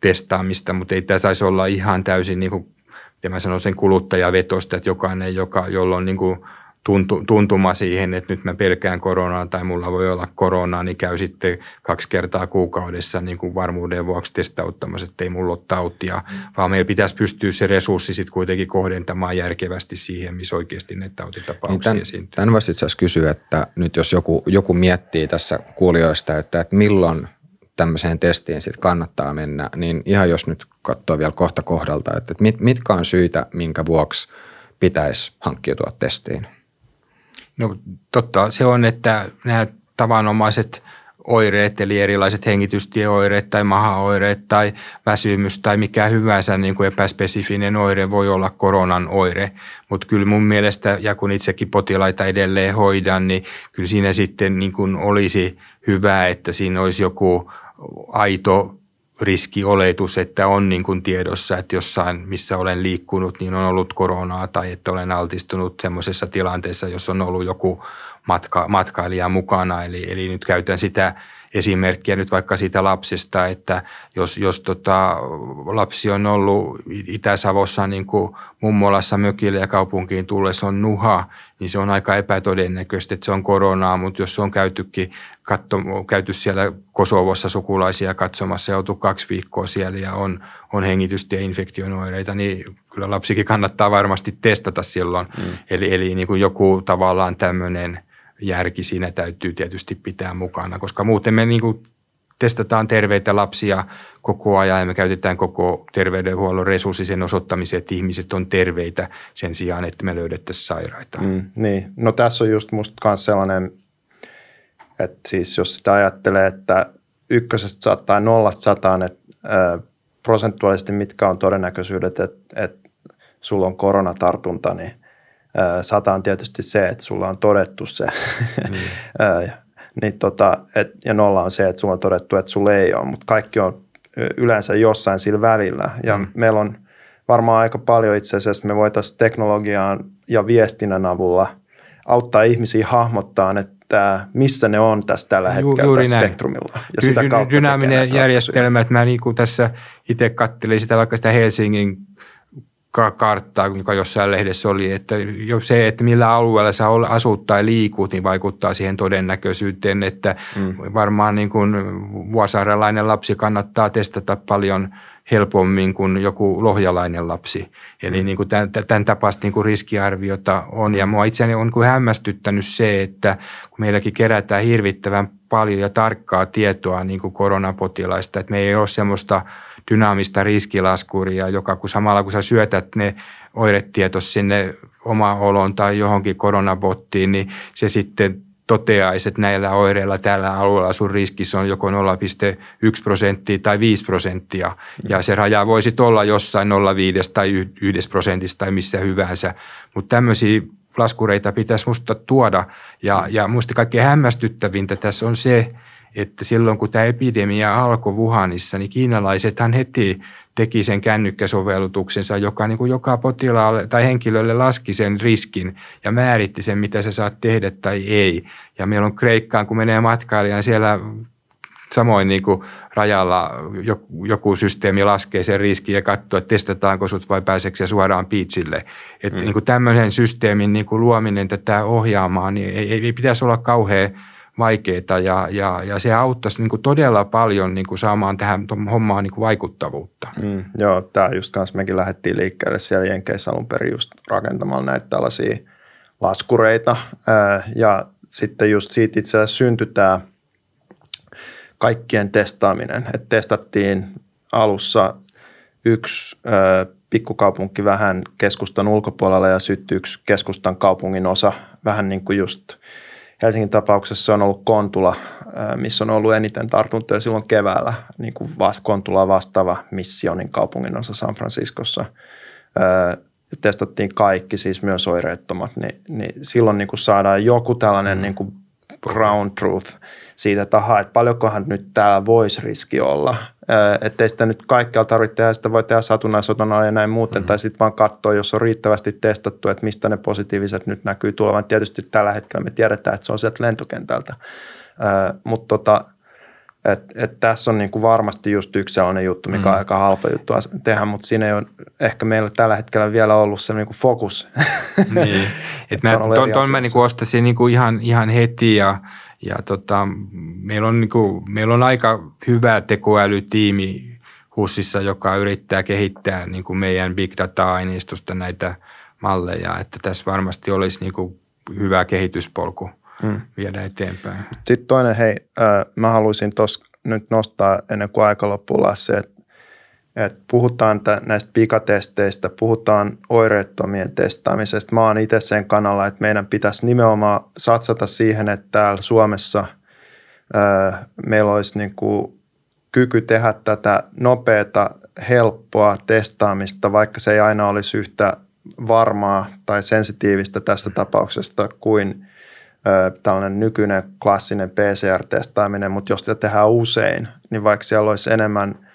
testaamista, mutta ei tämä saisi olla ihan täysin, niin kuin, mä sanon, sen kuluttajavetosta, että jokainen, joka, jolla on niin kuin tuntu, tuntuma siihen, että nyt mä pelkään koronaa tai mulla voi olla koronaa, niin käy sitten kaksi kertaa kuukaudessa niin kuin varmuuden vuoksi testauttamassa, että ei mulla ole tautia, mm. vaan meillä pitäisi pystyä se resurssi sitten kuitenkin kohdentamaan järkevästi siihen, missä oikeasti ne tautitapauksia niin tämän, esiintyy. Tämän voisi itse asiassa kysyä, että nyt jos joku, joku miettii tässä kuulijoista, että, että milloin tämmöiseen testiin sitten kannattaa mennä, niin ihan jos nyt katsoo vielä kohta kohdalta, että mitkä on syitä, minkä vuoksi pitäisi hankkiutua testiin? No totta se on, että nämä tavanomaiset oireet, eli erilaiset hengitystieoireet tai mahaoireet tai väsymys tai mikä hyvänsä niin kuin epäspesifinen oire voi olla koronan oire. Mutta kyllä mun mielestä, ja kun itsekin potilaita edelleen hoidan, niin kyllä siinä sitten niin kuin olisi hyvä, että siinä olisi joku aito riskioletus, että on niin kuin tiedossa, että jossain, missä olen liikkunut, niin on ollut koronaa tai että olen altistunut semmoisessa tilanteessa, jos on ollut joku matka, matkailija mukana. Eli, eli nyt käytän sitä esimerkkiä nyt vaikka siitä lapsesta, että jos, jos tota, lapsi on ollut Itä-Savossa niin kuin mummolassa mökillä ja kaupunkiin tullessa on nuha, niin se on aika epätodennäköistä, että se on koronaa, mutta jos se on käytykin, katso, käyty siellä Kosovossa sukulaisia katsomassa, joutuu kaksi viikkoa siellä ja on, on hengitystä ja infektionoireita, niin kyllä lapsikin kannattaa varmasti testata silloin. Mm. Eli, eli niin kuin joku tavallaan tämmöinen – järki siinä täytyy tietysti pitää mukana, koska muuten me niin kuin testataan terveitä lapsia koko ajan ja me käytetään koko terveydenhuollon resurssi sen osoittamiseen, että ihmiset on terveitä sen sijaan, että me löydettäisiin sairaita. Mm, niin, no tässä on just musta myös sellainen, että siis jos sitä ajattelee, että ykkösestä tai nollasta sataan, että prosentuaalisesti mitkä on todennäköisyydet, että, että sulla on koronatartunta, niin – Sata on tietysti se, että sulla on todettu se. Mm. [LAUGHS] niin tota, et, ja nolla on se, että sulla on todettu, että sulla ei ole, mutta kaikki on yleensä jossain sillä välillä. Ja mm. meillä on varmaan aika paljon itse asiassa, me voitaisiin teknologiaan ja viestinnän avulla auttaa ihmisiä hahmottaa, että missä ne on tässä tällä hetkellä Juuri tässä spektrumilla. Ja sitä kautta Dynaaminen järjestelmä, että mä niin kuin tässä itse katselin sitä vaikka sitä Helsingin karttaa, joka jossain lehdessä oli, että jo se, että millä alueella sä asut tai liikut, niin vaikuttaa siihen todennäköisyyteen, että mm. varmaan niin kuin vuosaarelainen lapsi kannattaa testata paljon helpommin kuin joku lohjalainen lapsi. Eli mm. niin kuin tämän, tämän tapaista niin kuin riskiarviota on. Ja mua itseäni on kuin hämmästyttänyt se, että kun meilläkin kerätään hirvittävän paljon ja tarkkaa tietoa niin kuin koronapotilaista, että me ei ole semmoista – dynaamista riskilaskuria, joka kun samalla kun sä syötät ne oiretieto sinne oma olon tai johonkin koronabottiin, niin se sitten toteaisi, että näillä oireilla tällä alueella sun riskissä on joko 0,1 prosenttia tai 5 prosenttia. Ja se raja voisi olla jossain 0,5 tai 1 prosentista tai missä hyvänsä. Mutta tämmöisiä laskureita pitäisi musta tuoda. Ja, ja musta kaikkein hämmästyttävintä tässä on se, että silloin kun tämä epidemia alkoi Wuhanissa, niin kiinalaisethan heti teki sen kännykkäsovellutuksensa, joka niin kuin joka potilaalle tai henkilölle laski sen riskin ja määritti sen, mitä sä saat tehdä tai ei. Ja meillä on Kreikkaan, kun menee matkailijan, siellä samoin niin kuin rajalla joku systeemi laskee sen riskin ja katsoo, että testataanko sut vai pääseekö suoraan piitsille. Että mm. niin kuin tämmöisen systeemin niin kuin luominen tätä ohjaamaan, niin ei, ei, ei pitäisi olla kauhean vaikeaa ja, ja, ja se auttaisi niin kuin todella paljon niin kuin saamaan tähän hommaan niin kuin vaikuttavuutta. Mm, joo, tämä just kanssa mekin lähdettiin liikkeelle siellä Jenkeissä alun perin just rakentamalla näitä tällaisia laskureita ää, ja sitten just siitä itse asiassa syntyi tämä kaikkien testaaminen, että testattiin alussa yksi ää, pikkukaupunki vähän keskustan ulkopuolella ja syttyi yksi keskustan kaupungin osa vähän niin kuin just – Helsingin tapauksessa on ollut Kontula, missä on ollut eniten tartuntoja silloin keväällä, niin kuin Kontula vastaava missionin kaupungin osa San Franciscossa. Testattiin kaikki, siis myös oireettomat, niin, niin silloin niin kuin saadaan joku tällainen mm. niin kuin ground truth siitä, että aha, että paljonkohan nyt täällä voisi riski olla – että ei sitä nyt kaikkea tarvitse tehdä, sitä voi tehdä satunnaisotana ja näin muuten, mm. tai sitten vaan katsoa, jos on riittävästi testattu, että mistä ne positiiviset nyt näkyy tulevan. Tietysti tällä hetkellä me tiedetään, että se on sieltä lentokentältä, mutta tota, et, et tässä on niinku varmasti just yksi sellainen juttu, mikä mm. on aika halpa juttu tehdä, mutta siinä ei ole ehkä meillä tällä hetkellä vielä ollut se niinku fokus. Niin, [LAUGHS] että mä ton, ton mä niinku ostaisin niinku ihan, ihan heti ja – ja tota, meillä, on, niin kuin, meillä on aika hyvä tekoälytiimi HUSissa, joka yrittää kehittää niin kuin meidän big data-aineistosta näitä malleja, että tässä varmasti olisi niin kuin hyvä kehityspolku hmm. viedä eteenpäin. Sitten toinen, hei, äh, mä haluaisin tuossa nyt nostaa ennen kuin aika loppuu se, että et puhutaan näistä pikatesteistä, puhutaan oireettomien testaamisesta. Mä oon itse sen kannalla, että meidän pitäisi nimenomaan satsata siihen, että täällä Suomessa ää, meillä olisi niin kuin kyky tehdä tätä nopeata, helppoa testaamista, vaikka se ei aina olisi yhtä varmaa tai sensitiivistä tästä tapauksesta kuin ää, tällainen nykyinen klassinen PCR-testaaminen, mutta jos sitä tehdään usein, niin vaikka siellä olisi enemmän –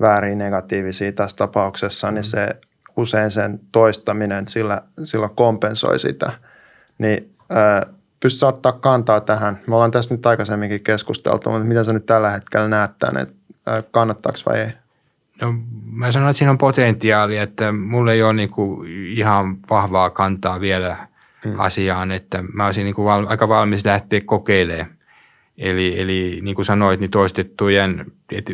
väärin negatiivisia tässä tapauksessa, niin mm. se usein sen toistaminen sillä, sillä kompensoi sitä. Niin pystyy ottaa kantaa tähän. Me ollaan tässä nyt aikaisemminkin keskusteltu, mutta mitä sä nyt tällä hetkellä näet tämän, että kannattaako vai ei? No, mä sanon, että siinä on potentiaalia, että mulla ei ole niin kuin ihan vahvaa kantaa vielä hmm. asiaan, että mä olisin niin kuin val, aika valmis lähteä kokeilemaan Eli, eli niin kuin sanoit, niin toistettujen,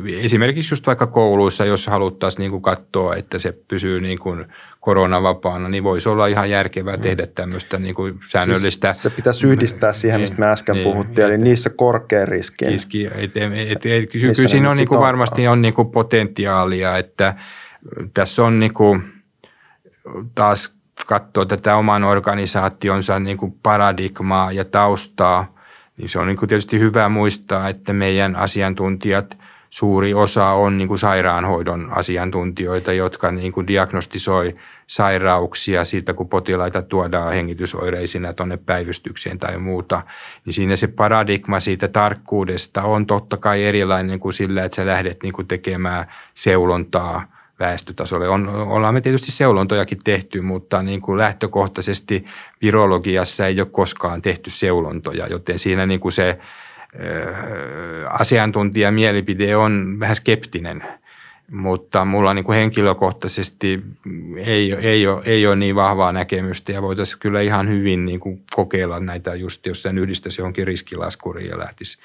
esimerkiksi just vaikka kouluissa, jos haluttaisiin niin kuin katsoa, että se pysyy niin kuin koronavapaana, niin voisi olla ihan järkevää mm. tehdä tämmöistä niin kuin säännöllistä. Siis se pitäisi yhdistää siihen, mistä me äsken niin, puhuttiin, eli niissä korkean riskin. Riski, et, et, et, kyllä siinä on, niin kuin varmasti on niin kuin potentiaalia, että tässä on niin kuin, taas katsoa tätä oman organisaationsa niin kuin paradigmaa ja taustaa – niin se on niin kuin tietysti hyvä muistaa, että meidän asiantuntijat, suuri osa on niin kuin sairaanhoidon asiantuntijoita, jotka niin kuin diagnostisoi sairauksia siitä, kun potilaita tuodaan hengitysoireisina tuonne päivystykseen tai muuta. Niin siinä se paradigma siitä tarkkuudesta on totta kai erilainen kuin sillä, että sä lähdet niin kuin tekemään seulontaa – väestötasolle. On, ollaan me tietysti seulontojakin tehty, mutta niin kuin lähtökohtaisesti virologiassa ei ole koskaan tehty seulontoja, joten siinä niin kuin se asiantuntija mielipide on vähän skeptinen, mutta mulla niin kuin henkilökohtaisesti ei, ei, ole, ei ole niin vahvaa näkemystä ja voitaisiin kyllä ihan hyvin niin kuin kokeilla näitä just, jos sen yhdistäisi johonkin riskilaskuriin ja lähtisi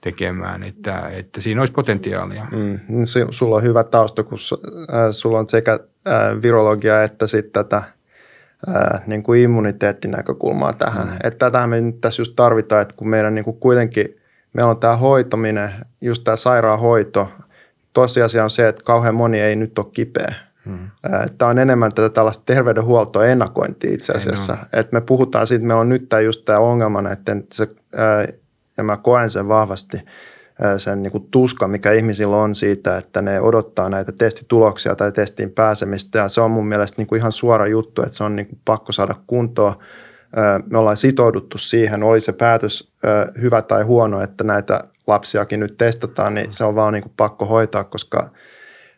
tekemään, että, että siinä olisi potentiaalia. Mm, niin sulla on hyvä tausta, kun äh, sulla on sekä äh, virologia että sitten tätä äh, niin kuin immuniteettinäkökulmaa tähän. Mm. Että tätä me nyt tässä just tarvitaan, että kun meidän niin kuin kuitenkin, meillä on tämä hoitaminen, just tämä sairaanhoito, tosiasia on se, että kauhean moni ei nyt ole kipeä. Hmm. Tämä on enemmän tätä tällaista terveydenhuoltoa ennakointia itse asiassa. Että me puhutaan siitä, että meillä on nyt tämä just tämä ongelma, että se ja mä koen sen vahvasti sen niin kuin tuska, mikä ihmisillä on siitä, että ne odottaa näitä testituloksia tai testiin pääsemistä. Ja se on mun mielestä niin kuin ihan suora juttu, että se on niin kuin pakko saada kuntoon. Me ollaan sitouduttu siihen, oli se päätös hyvä tai huono, että näitä lapsiakin nyt testataan, niin se on vaan niin kuin pakko hoitaa, koska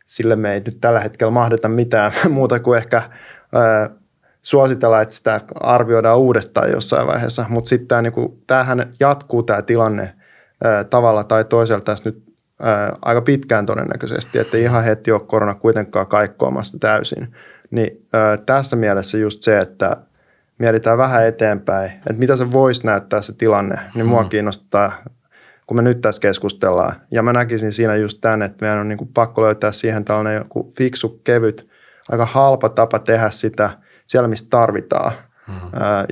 sille me ei nyt tällä hetkellä mahdeta mitään [LAUGHS] muuta kuin ehkä suositella, että sitä arvioidaan uudestaan jossain vaiheessa, mutta sitten tämä, niin kuin, tämähän jatkuu tämä tilanne ää, tavalla tai toisella tässä nyt ää, aika pitkään todennäköisesti, että ihan heti ole korona kuitenkaan kaikkoamassa täysin. Niin ää, tässä mielessä just se, että mietitään vähän eteenpäin, että mitä se voisi näyttää se tilanne, niin mua mm. kiinnostaa, kun me nyt tässä keskustellaan. Ja mä näkisin siinä just tämän, että meidän on niin kuin pakko löytää siihen tällainen joku fiksu, kevyt, aika halpa tapa tehdä sitä siellä, missä tarvitaan. Mm.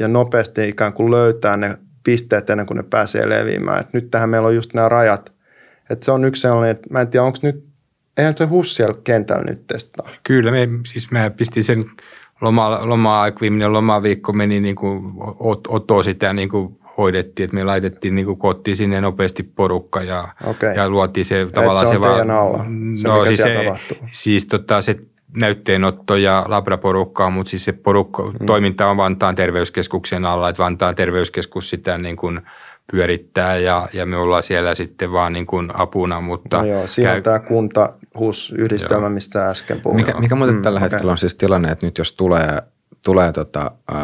Ja nopeasti ikään kuin löytää ne pisteet ennen kuin ne pääsee leviämään. Et nyt tähän meillä on just nämä rajat. Et se on yksi sellainen, että mä en tiedä, onko nyt, eihän se HUS siellä kentällä nyt testaa. Kyllä, me, siis mä pistin sen loma, loma viimeinen lomaviikko meni niin kuin Otto sitä niin kuin hoidettiin, että me laitettiin niin kuin kotiin sinne nopeasti porukka ja, okay. ja luotiin se tavallaan se, se vaan. Alla, se, no, siis, se, siis tota, se näytteenotto ja labraporukkaa, mutta siis se porukka, mm. toiminta on Vantaan terveyskeskuksen alla, että Vantaan terveyskeskus sitä niin kuin pyörittää ja, ja me ollaan siellä sitten vaan niin kuin apuna. Mutta no joo, siinä käy... on tämä kunta HUS-yhdistelmä, joo. mistä äsken puhuin. Mikä, mikä muuten mm, tällä okay. hetkellä on siis tilanne, että nyt jos tulee, tulee tota, äh,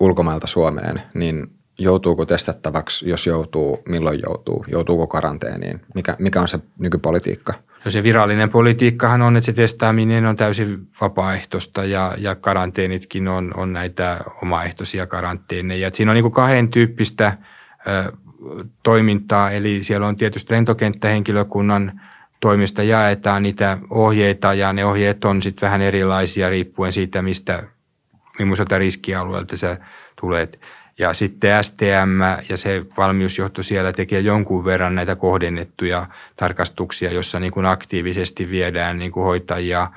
ulkomailta Suomeen, niin joutuuko testattavaksi, jos joutuu, milloin joutuu, joutuuko karanteeniin? Mikä, mikä on se nykypolitiikka? No se virallinen politiikkahan on, että se testaaminen on täysin vapaaehtoista ja, ja karanteenitkin on, on näitä omaehtoisia karanteeneja. Et siinä on niin kahden tyyppistä ö, toimintaa, eli siellä on tietysti lentokenttähenkilökunnan toimista jaetaan niitä ohjeita ja ne ohjeet on sitten vähän erilaisia riippuen siitä, mistä, millaiselta riskialueelta sä tulet. Ja sitten STM ja se valmiusjohto siellä tekee jonkun verran näitä kohdennettuja tarkastuksia, jossa niin kuin aktiivisesti viedään niin kuin hoitajia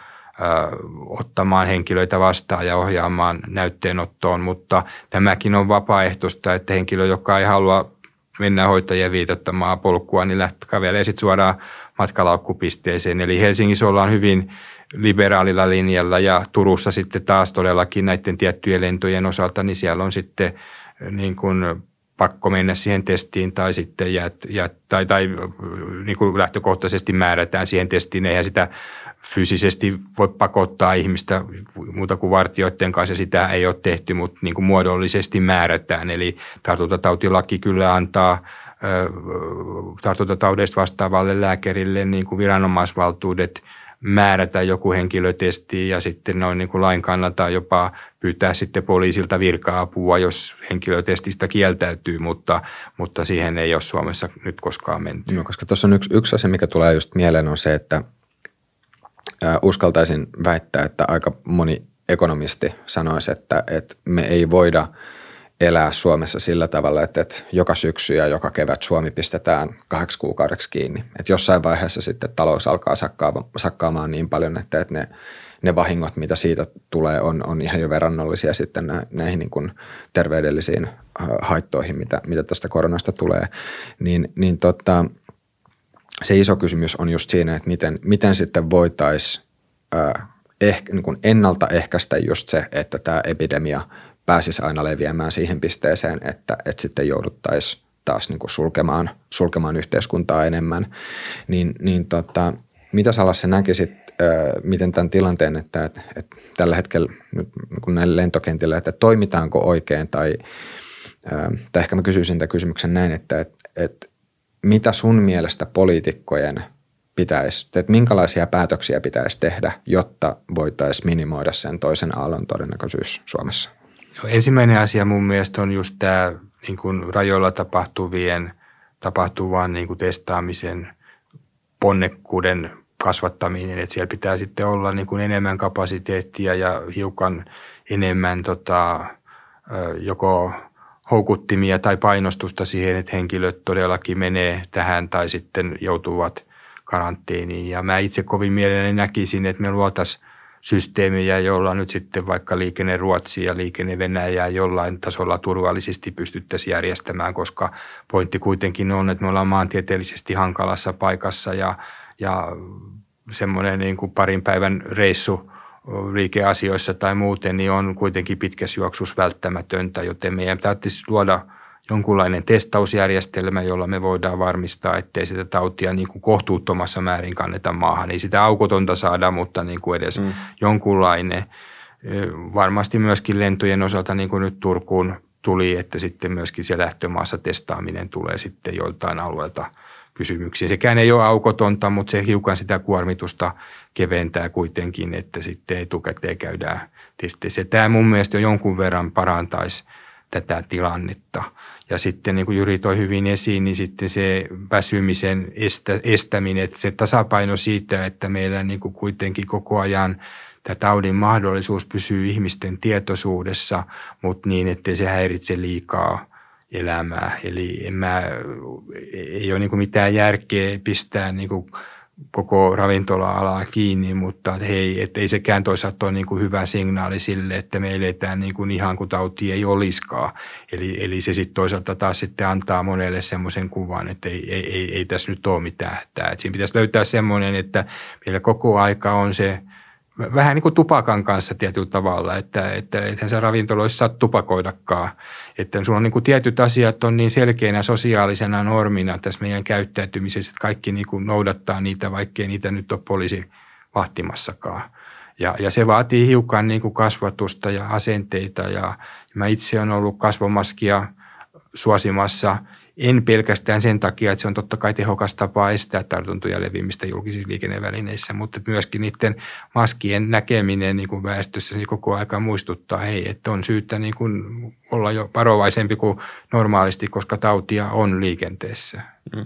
ottamaan henkilöitä vastaan ja ohjaamaan näytteenottoon, mutta tämäkin on vapaaehtoista, että henkilö, joka ei halua mennä hoitajien viitottamaan polkua, niin lähtee kävelee sitten suoraan matkalaukkupisteeseen. Eli Helsingissä ollaan hyvin liberaalilla linjalla ja Turussa sitten taas todellakin näiden tiettyjen lentojen osalta, niin siellä on sitten niin kuin pakko mennä siihen testiin tai sitten jät, jät, tai, tai niin kuin lähtökohtaisesti määrätään siihen testiin. Eihän sitä fyysisesti voi pakottaa ihmistä muuta kuin vartioiden kanssa. Sitä ei ole tehty, mutta niin kuin muodollisesti määrätään. Eli tartuntatautilaki kyllä antaa tartuntataudeista vastaavalle lääkärille niin kuin viranomaisvaltuudet – määrätä joku henkilötesti ja sitten noin niin kuin lain kannalta jopa pyytää sitten poliisilta virka-apua, jos henkilötestistä kieltäytyy, mutta, mutta siihen ei ole Suomessa nyt koskaan menty. No, koska tuossa on yksi, yksi asia, mikä tulee just mieleen on se, että uskaltaisin väittää, että aika moni ekonomisti sanoisi, että, että me ei voida – elää Suomessa sillä tavalla, että, että joka syksy ja joka kevät Suomi pistetään kahdeksi kuukaudeksi kiinni. Että jossain vaiheessa sitten talous alkaa sakkaamaan niin paljon, että, että ne, ne vahingot, mitä siitä tulee, on, on ihan jo verrannollisia sitten näihin niin kuin terveydellisiin haittoihin, mitä, mitä tästä koronasta tulee. Niin, niin tota, se iso kysymys on just siinä, että miten, miten sitten voitaisiin eh, niin ennaltaehkäistä just se, että tämä epidemia – pääsisi aina leviämään siihen pisteeseen, että, että sitten jouduttaisiin taas niin kuin sulkemaan, sulkemaan yhteiskuntaa enemmän. Niin, niin tota, mitä sä Lasse näkisit, miten tämän tilanteen, että, että, että tällä hetkellä nyt kun näille lentokentillä, että toimitaanko oikein tai, tai ehkä mä kysyisin tämän kysymyksen näin, että, että, että mitä sun mielestä poliitikkojen pitäisi, että minkälaisia päätöksiä pitäisi tehdä, jotta voitaisiin minimoida sen toisen aallon todennäköisyys Suomessa? Ensimmäinen asia mun mielestä on just tämä niin kuin rajoilla tapahtuvien, tapahtuvan niin kuin testaamisen ponnekkuuden kasvattaminen, että siellä pitää sitten olla niin kuin enemmän kapasiteettia ja hiukan enemmän tota, joko houkuttimia tai painostusta siihen, että henkilöt todellakin menee tähän tai sitten joutuvat karanteeniin. Ja mä itse kovin mielelläni näkisin, että me luotaisiin systeemejä, joilla nyt sitten vaikka liikenne Ruotsia ja liikenne Venäjää jollain tasolla turvallisesti pystyttäisiin järjestämään, koska pointti kuitenkin on, että me ollaan maantieteellisesti hankalassa paikassa ja, ja semmoinen niin kuin parin päivän reissu liikeasioissa tai muuten, niin on kuitenkin pitkässä juoksussa välttämätöntä, joten meidän täytyisi luoda – jonkunlainen testausjärjestelmä, jolla me voidaan varmistaa, ettei sitä tautia niin kuin kohtuuttomassa määrin kanneta maahan. Ei sitä aukotonta saada, mutta niin kuin edes mm. jonkunlainen. Varmasti myöskin lentojen osalta, niin kuin nyt Turkuun tuli, että sitten myöskin se lähtömaassa testaaminen tulee sitten joiltain alueelta kysymyksiin. Sekään ei ole aukotonta, mutta se hiukan sitä kuormitusta keventää kuitenkin, että sitten etukäteen käydään testeissä. Tämä mun mielestä jo jonkun verran parantaisi tätä tilannetta. Ja sitten niin kuin Juri toi hyvin esiin, niin sitten se väsymisen estä, estäminen, että se tasapaino siitä, että meillä niin kuin kuitenkin koko ajan tämä taudin mahdollisuus pysyy ihmisten tietoisuudessa, mutta niin, ettei se häiritse liikaa elämää. Eli en mä, ei ole niin kuin mitään järkeä pistää niin kuin koko ravintola-alaa kiinni, mutta hei, et ei sekään toisaalta ole niin kuin hyvä signaali sille, että me eletään niin kuin ihan kuin tauti ei oliskaan. Eli, eli se sitten toisaalta taas sitten antaa monelle semmoisen kuvan, että ei, ei, ei, ei tässä nyt ole mitään hätää. siinä pitäisi löytää semmoinen, että meillä koko aika on se – vähän niin kuin tupakan kanssa tietyllä tavalla, että, että ethän se ravintoloissa saa tupakoidakaan. Että sulla on niin kuin tietyt asiat on niin selkeänä sosiaalisena normina tässä meidän käyttäytymisessä, että kaikki niin kuin noudattaa niitä, vaikkei niitä nyt ole poliisi vahtimassakaan. Ja, ja se vaatii hiukan niin kuin kasvatusta ja asenteita ja mä itse olen ollut kasvomaskia suosimassa – en pelkästään sen takia, että se on totta kai tehokas tapa estää tartuntoja levimistä julkisissa liikennevälineissä, mutta myöskin niiden maskien näkeminen niin kuin väestössä niin koko aika muistuttaa, hei, että on syytä niin kuin olla jo varovaisempi kuin normaalisti, koska tautia on liikenteessä. Mm.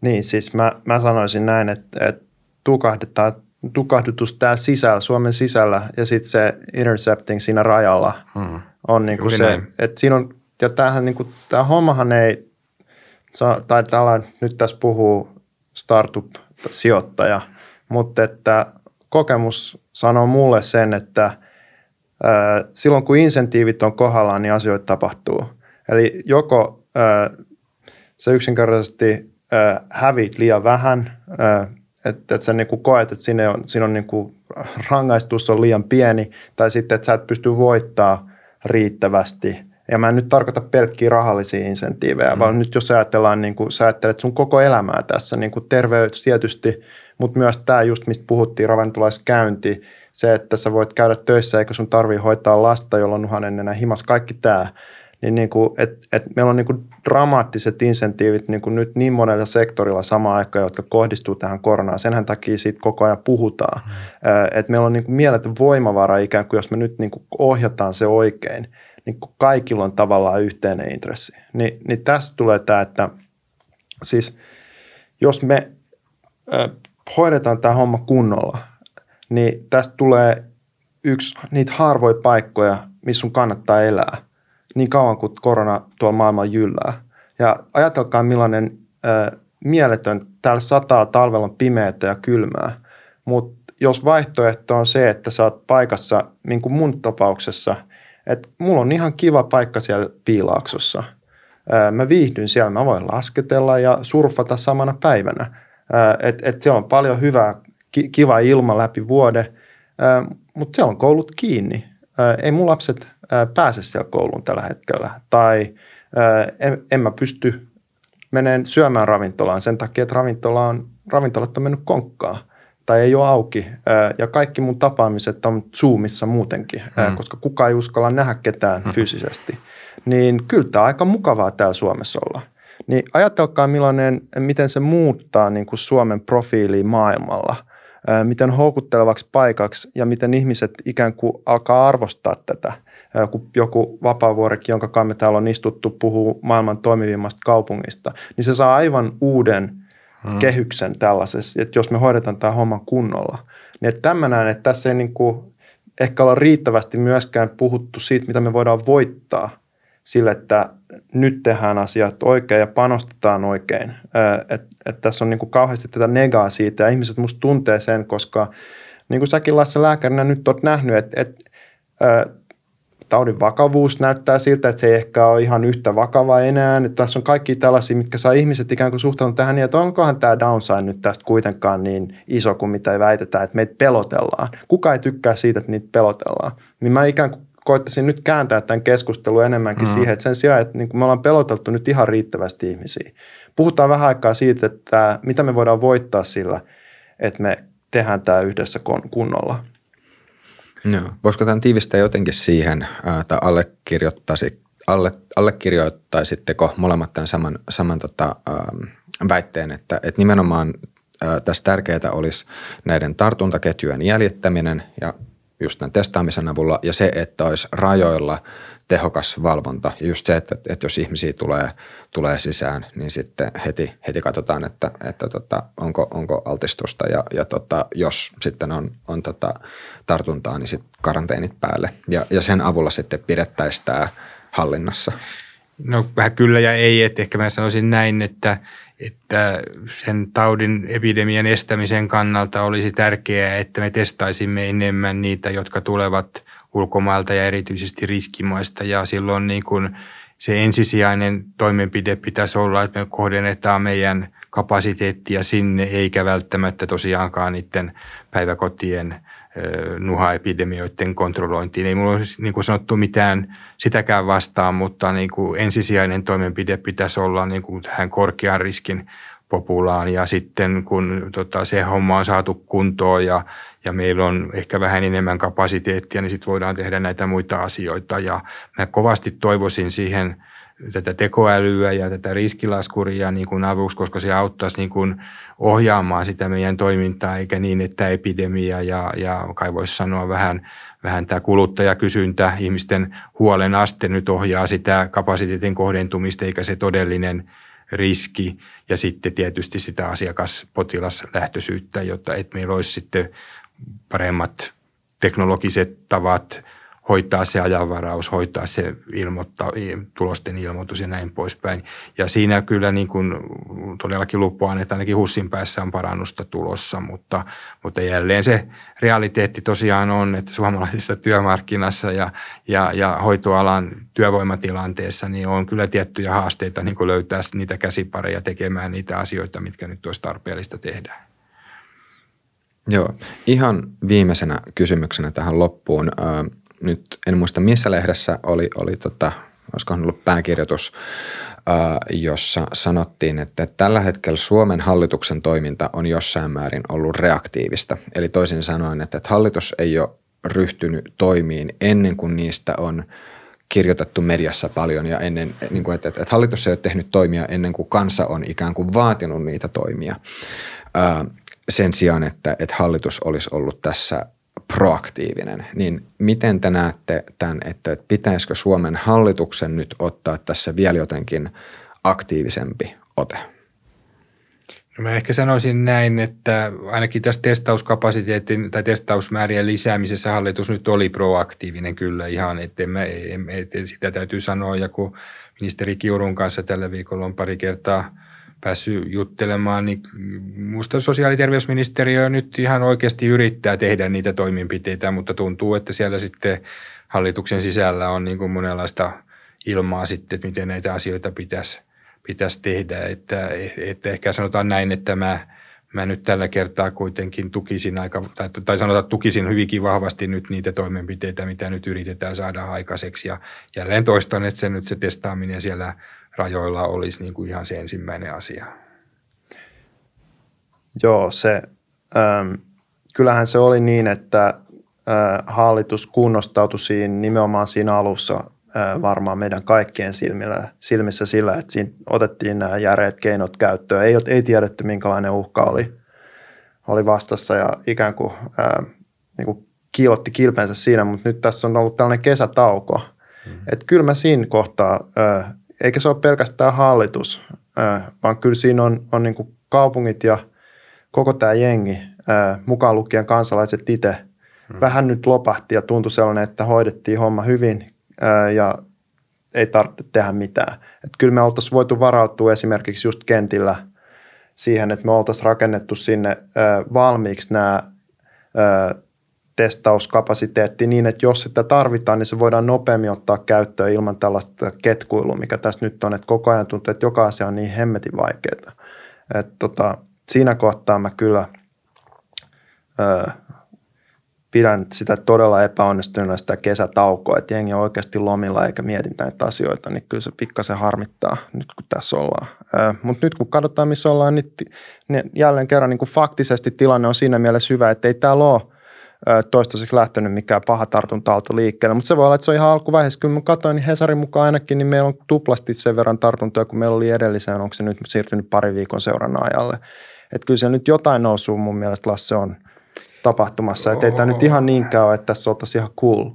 Niin, siis mä, mä sanoisin näin, että, että tukahdetaan tukahdutus täällä sisällä, Suomen sisällä ja sitten se intercepting siinä rajalla hmm. on niin kuin se, että siinä on ja tämähän, niin kuin, tämä hommahan ei, tai tällä nyt tässä puhuu startup-sijoittaja, mutta että kokemus sanoo mulle sen, että ää, silloin kun insentiivit on kohdallaan, niin asioita tapahtuu. Eli joko ää, se yksinkertaisesti ää, hävit liian vähän, että et sä niinku koet, että siinä on, siinä on niinku, rangaistus on liian pieni, tai sitten, että sä et pysty voittaa riittävästi – ja mä en nyt tarkoita pelkkiä rahallisia insentiivejä, mm. vaan nyt jos ajatellaan, niin kuin sä ajattelet sun koko elämää tässä, niin kuin terveys tietysti, mutta myös tämä just, mistä puhuttiin, ravintolaiskäynti, se, että sä voit käydä töissä eikä sun tarvii hoitaa lasta, jolla on uhanen enää himas, kaikki tämä, niin, niin kuin, et, et meillä on niin kuin dramaattiset insentiivit niin kuin nyt niin monella sektorilla samaan aikaan, jotka kohdistuu tähän koronaan. Senhän takia siitä koko ajan puhutaan. Mm. että meillä on niin kuin mieletön voimavara ikään kuin, jos me nyt niin kuin ohjataan se oikein – niin kaikilla on tavallaan yhteinen intressi. Ni, niin tästä tulee tämä, että siis jos me ö, hoidetaan tämä homma kunnolla, niin tästä tulee yksi niitä harvoja paikkoja, missä sun kannattaa elää niin kauan kuin korona tuolla maailmalla jyllää. Ja ajatelkaa millainen ö, mieletön, täällä sataa talvella on pimeätä ja kylmää, mutta jos vaihtoehto on se, että sä oot paikassa, niin kuin mun tapauksessa – että mulla on ihan kiva paikka siellä piilaaksossa. Mä viihdyn siellä, mä voin lasketella ja surfata samana päivänä. Että et siellä on paljon hyvää, kiva ilma läpi vuode, mutta siellä on koulut kiinni. Ei mun lapset pääse siellä kouluun tällä hetkellä. Tai en, en mä pysty meneen syömään ravintolaan sen takia, että ravintola on, ravintolat on mennyt konkkaan tai ei ole auki ja kaikki mun tapaamiset on Zoomissa muutenkin, hmm. koska kukaan ei uskalla nähdä ketään hmm. fyysisesti. Niin kyllä tämä aika mukavaa täällä Suomessa olla. Niin ajatelkaa millainen, miten se muuttaa niin kuin Suomen profiiliin maailmalla, miten houkuttelevaksi paikaksi ja miten ihmiset ikään kuin alkaa arvostaa tätä. Kun joku vapaavuorekin, jonka kanssa me täällä on istuttu, puhuu maailman toimivimmasta kaupungista, niin se saa aivan uuden – hmm. kehyksen tällaisessa, että jos me hoidetaan tämä homma kunnolla. Niin että tämmöinen, että tässä ei niin kuin ehkä olla riittävästi myöskään puhuttu siitä, mitä me voidaan voittaa sille, että nyt tehdään asiat oikein ja panostetaan oikein. Että et tässä on niin kuin kauheasti tätä negaa siitä ja ihmiset musta tuntee sen, koska niin kuin säkin Lasse lääkärinä nyt olet nähnyt, että, että taudin vakavuus näyttää siltä, että se ei ehkä ole ihan yhtä vakava enää. Että tässä on kaikki tällaisia, mitkä saa ihmiset ikään kuin suhtautua tähän niin, että onkohan tämä downside nyt tästä kuitenkaan niin iso kuin mitä ei väitetään, että meitä pelotellaan. Kuka ei tykkää siitä, että niitä pelotellaan. Niin mä ikään kuin koittaisin nyt kääntää tämän keskustelun enemmänkin mm. siihen, että sen sijaan, että niin me ollaan peloteltu nyt ihan riittävästi ihmisiä. Puhutaan vähän aikaa siitä, että mitä me voidaan voittaa sillä, että me tehdään tämä yhdessä kunnolla. Joo. Voisiko tämän tiivistää jotenkin siihen, että allekirjoittaisi, alle, allekirjoittaisitteko molemmat tämän saman, saman tota, ähm, väitteen, että, että nimenomaan tässä tärkeää olisi näiden tartuntaketjujen jäljittäminen ja just tämän testaamisen avulla ja se, että olisi rajoilla tehokas valvonta. Ja just se, että, että jos ihmisiä tulee, tulee sisään, niin sitten heti, heti katsotaan, että, että tota, onko, onko altistusta ja, ja tota, jos sitten on, on tota tartuntaa, niin sitten karanteenit päälle. Ja, ja sen avulla sitten pidettäisiin tämä hallinnassa. No vähän kyllä ja ei, että ehkä mä sanoisin näin, että, että sen taudin epidemian estämisen kannalta olisi tärkeää, että me testaisimme enemmän niitä, jotka tulevat ulkomailta ja erityisesti riskimaista ja silloin niin kuin se ensisijainen toimenpide pitäisi olla, että me kohdennetaan meidän kapasiteettia sinne, eikä välttämättä tosiaankaan niiden päiväkotien – nuhaepidemioiden kontrollointiin. Ei mulla ole niin kuin sanottu mitään sitäkään vastaan, mutta niin kuin ensisijainen toimenpide pitäisi olla niin kuin tähän korkean riskin populaan ja sitten kun tota, se homma on saatu kuntoon ja, ja meillä on ehkä vähän enemmän kapasiteettia, niin sitten voidaan tehdä näitä muita asioita. Ja mä kovasti toivoisin siihen – tätä tekoälyä ja tätä riskilaskuria niin kuin avuksi, koska se auttaisi niin kuin ohjaamaan sitä meidän toimintaa, eikä niin, että epidemia ja, ja kai voisi sanoa vähän, vähän tämä kuluttajakysyntä, ihmisten huolen aste nyt ohjaa sitä kapasiteetin kohdentumista, eikä se todellinen riski. Ja sitten tietysti sitä asiakaspotilaslähtöisyyttä, jotta että meillä olisi sitten paremmat teknologiset tavat – hoitaa se ajanvaraus, hoitaa se ilmoittaa, tulosten ilmoitus ja näin poispäin. Ja siinä kyllä niin kuin todellakin lupaan, että ainakin Hussin päässä on parannusta tulossa, mutta, mutta jälleen se realiteetti tosiaan on, että suomalaisessa työmarkkinassa ja, ja, ja hoitoalan työvoimatilanteessa niin on kyllä tiettyjä haasteita niin kuin löytää niitä käsipareja tekemään niitä asioita, mitkä nyt olisi tarpeellista tehdä. Joo, ihan viimeisenä kysymyksenä tähän loppuun nyt en muista missä lehdessä oli, oli tota, olisikohan ollut pääkirjoitus, jossa sanottiin, että tällä hetkellä Suomen hallituksen toiminta on jossain määrin ollut reaktiivista. Eli toisin sanoen, että hallitus ei ole ryhtynyt toimiin ennen kuin niistä on kirjoitettu mediassa paljon ja ennen, niin kuin, että, että hallitus ei ole tehnyt toimia ennen kuin kansa on ikään kuin vaatinut niitä toimia. Sen sijaan, että, että hallitus olisi ollut tässä proaktiivinen, niin miten te näette tämän, että pitäisikö Suomen hallituksen nyt ottaa tässä vielä jotenkin aktiivisempi ote? No mä ehkä sanoisin näin, että ainakin tässä testauskapasiteetin tai testausmäärien lisäämisessä hallitus nyt oli proaktiivinen kyllä ihan, että mä, et, sitä täytyy sanoa ja kun ministeri Kiurun kanssa tällä viikolla on pari kertaa – päässyt juttelemaan, niin minusta sosiaali- ja terveysministeriö nyt ihan oikeasti yrittää tehdä niitä toimenpiteitä, mutta tuntuu, että siellä sitten hallituksen sisällä on niin kuin monenlaista ilmaa sitten, että miten näitä asioita pitäisi, pitäisi tehdä. Että, että ehkä sanotaan näin, että mä, mä nyt tällä kertaa kuitenkin tukisin aika, tai, tai sanotaan, tukisin hyvinkin vahvasti nyt niitä toimenpiteitä, mitä nyt yritetään saada aikaiseksi. Ja jälleen toistan, että se nyt se testaaminen siellä rajoilla olisi niin kuin ihan se ensimmäinen asia. Joo, se, ähm, kyllähän se oli niin, että äh, hallitus kunnostautui siinä, nimenomaan siinä alussa äh, varmaan meidän kaikkien silmillä, silmissä sillä, että siinä otettiin nämä järeät keinot käyttöön. Ei, ei tiedetty, minkälainen uhka oli, oli vastassa ja ikään kuin, äh, niin kuin kiilotti kilpensä siinä, mutta nyt tässä on ollut tällainen kesätauko. Mm-hmm. Että kyllä mä siinä kohtaa äh, eikä se ole pelkästään hallitus, vaan kyllä siinä on, on niin kuin kaupungit ja koko tämä jengi, mukaan lukien kansalaiset itse, hmm. vähän nyt lopahti ja tuntui sellainen, että hoidettiin homma hyvin ja ei tarvitse tehdä mitään. Et kyllä me oltaisiin voitu varautua esimerkiksi just kentillä siihen, että me oltaisiin rakennettu sinne valmiiksi nämä testauskapasiteetti niin, että jos sitä tarvitaan, niin se voidaan nopeammin ottaa käyttöön ilman tällaista ketkuilua, mikä tässä nyt on, että koko ajan tuntuu, että joka asia on niin hemmetin vaikeaa. Että tota, siinä kohtaa mä kyllä ö, pidän sitä todella epäonnistuneena sitä kesätaukoa, että jengi on oikeasti lomilla eikä mieti näitä asioita, niin kyllä se pikkasen harmittaa nyt kun tässä ollaan. Mutta nyt kun katsotaan missä ollaan, niin, niin jälleen kerran niin faktisesti tilanne on siinä mielessä hyvä, että ei täällä ole toistaiseksi lähtenyt mikään paha tartunta liikkeelle, mutta se voi olla, että se on ihan alkuvaiheessa. Kyllä mä katsoin, niin Hesarin mukaan ainakin, niin meillä on tuplasti sen verran tartuntoja, kun meillä oli edelliseen, onko se nyt siirtynyt pari viikon seurannan ajalle. Että kyllä se nyt jotain nousuu mun mielestä Lasse on tapahtumassa, että ei tämä nyt ihan niinkään ole, että tässä oltaisiin ihan cool.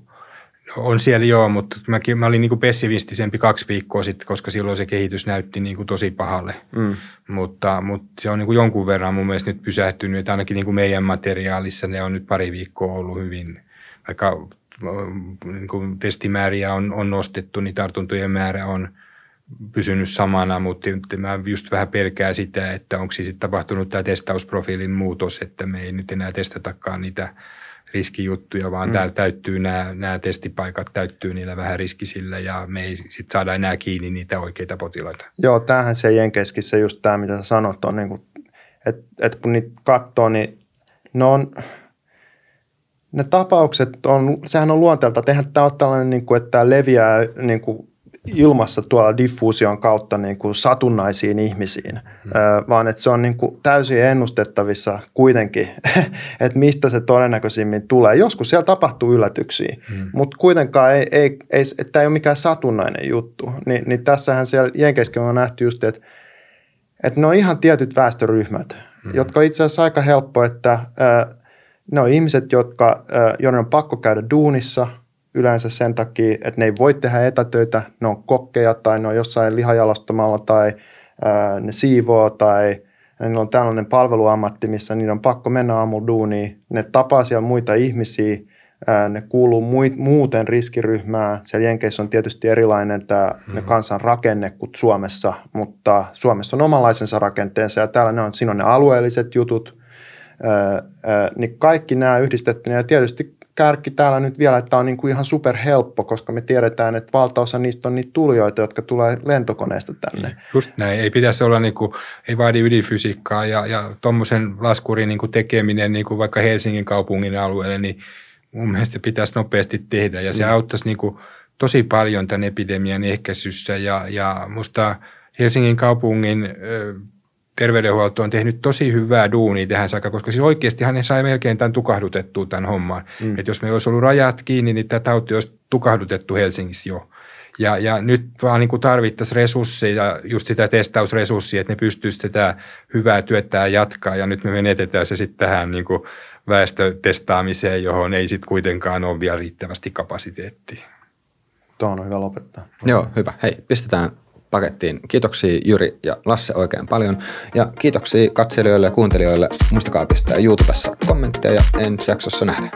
On siellä joo, mutta mäkin, mä olin niin kuin pessimistisempi kaksi viikkoa sitten, koska silloin se kehitys näytti niin kuin tosi pahalle. Mm. Mutta, mutta, se on niin kuin jonkun verran mun mielestä nyt pysähtynyt, että ainakin niin kuin meidän materiaalissa ne on nyt pari viikkoa ollut hyvin, vaikka niin kuin testimääriä on, on nostettu, niin tartuntojen määrä on pysynyt samana, mutta mä just vähän pelkää sitä, että onko siis tapahtunut tämä testausprofiilin muutos, että me ei nyt enää testatakaan niitä riskijuttuja, vaan mm. täällä täyttyy nämä, nämä testipaikat, täyttyy niillä vähän riskisillä ja me ei sitten saada enää kiinni niitä oikeita potilaita. Joo, tämähän se Jenkeskissä just tämä, mitä sä sanot, on niin kuin, että, että kun niitä katsoo, niin ne on, ne tapaukset on, sehän on luonteelta, tehdä tämä on tällainen, niin kuin, että tämä leviää niin kuin ilmassa tuolla diffuusion kautta niin kuin satunnaisiin ihmisiin, hmm. vaan että se on niin kuin täysin ennustettavissa kuitenkin, [LAUGHS] että mistä se todennäköisimmin tulee. Joskus siellä tapahtuu yllätyksiä, hmm. mutta kuitenkaan ei, ei, ei, että tämä ei ole mikään satunnainen juttu. Ni, niin tässähän siellä Jenkeskin on nähty just, että, että ne on ihan tietyt väestöryhmät, hmm. jotka itse asiassa aika helppo, että ne on ihmiset, jotka, joiden on pakko käydä duunissa – yleensä sen takia, että ne ei voi tehdä etätöitä, ne on kokkeja tai ne on jossain lihajalostamalla tai ää, ne siivoo tai niillä on tällainen palveluammatti, missä niiden on pakko mennä aamulla duuniin. Ne tapaa siellä muita ihmisiä, ää, ne kuuluu muuten riskiryhmään. Siellä Jenkeissä on tietysti erilainen tämä hmm. kansan rakenne kuin Suomessa, mutta Suomessa on omanlaisensa rakenteensa ja täällä ne on, siinä on ne alueelliset jutut, ää, ää, niin kaikki nämä yhdistettynä ja tietysti kärki täällä nyt vielä, että tämä on niin kuin ihan superhelppo, koska me tiedetään, että valtaosa niistä on niitä tulijoita, jotka tulee lentokoneesta tänne. Niin, just näin, ei pitäisi olla, niin kuin, ei vaadi ydinfysiikkaa ja, ja tuommoisen laskurin niin kuin tekeminen niin kuin vaikka Helsingin kaupungin alueelle, niin mun mielestä pitäisi nopeasti tehdä ja se mm. auttaisi niin kuin tosi paljon tämän epidemian ehkäisyssä ja, ja musta Helsingin kaupungin terveydenhuolto on tehnyt tosi hyvää duunia tähän saakka, koska siis oikeasti hän sai melkein tämän tukahdutettua tämän homman. Mm. Että jos meillä olisi ollut rajat kiinni, niin tämä tauti olisi tukahdutettu Helsingissä jo. Ja, ja nyt vaan niin tarvittaisiin resursseja, just sitä testausresurssia, että ne pystyisivät tätä hyvää työtä jatkaa. Ja nyt me menetetään se sitten tähän niin kuin väestötestaamiseen, johon ei sitten kuitenkaan ole vielä riittävästi kapasiteettia. Tuo on hyvä lopettaa. Joo, hyvä. Hei, pistetään pakettiin. Kiitoksia Jyri ja Lasse oikein paljon. Ja kiitoksia katselijoille ja kuuntelijoille. Muistakaa pistää YouTubessa kommentteja ja ensi jaksossa nähdään.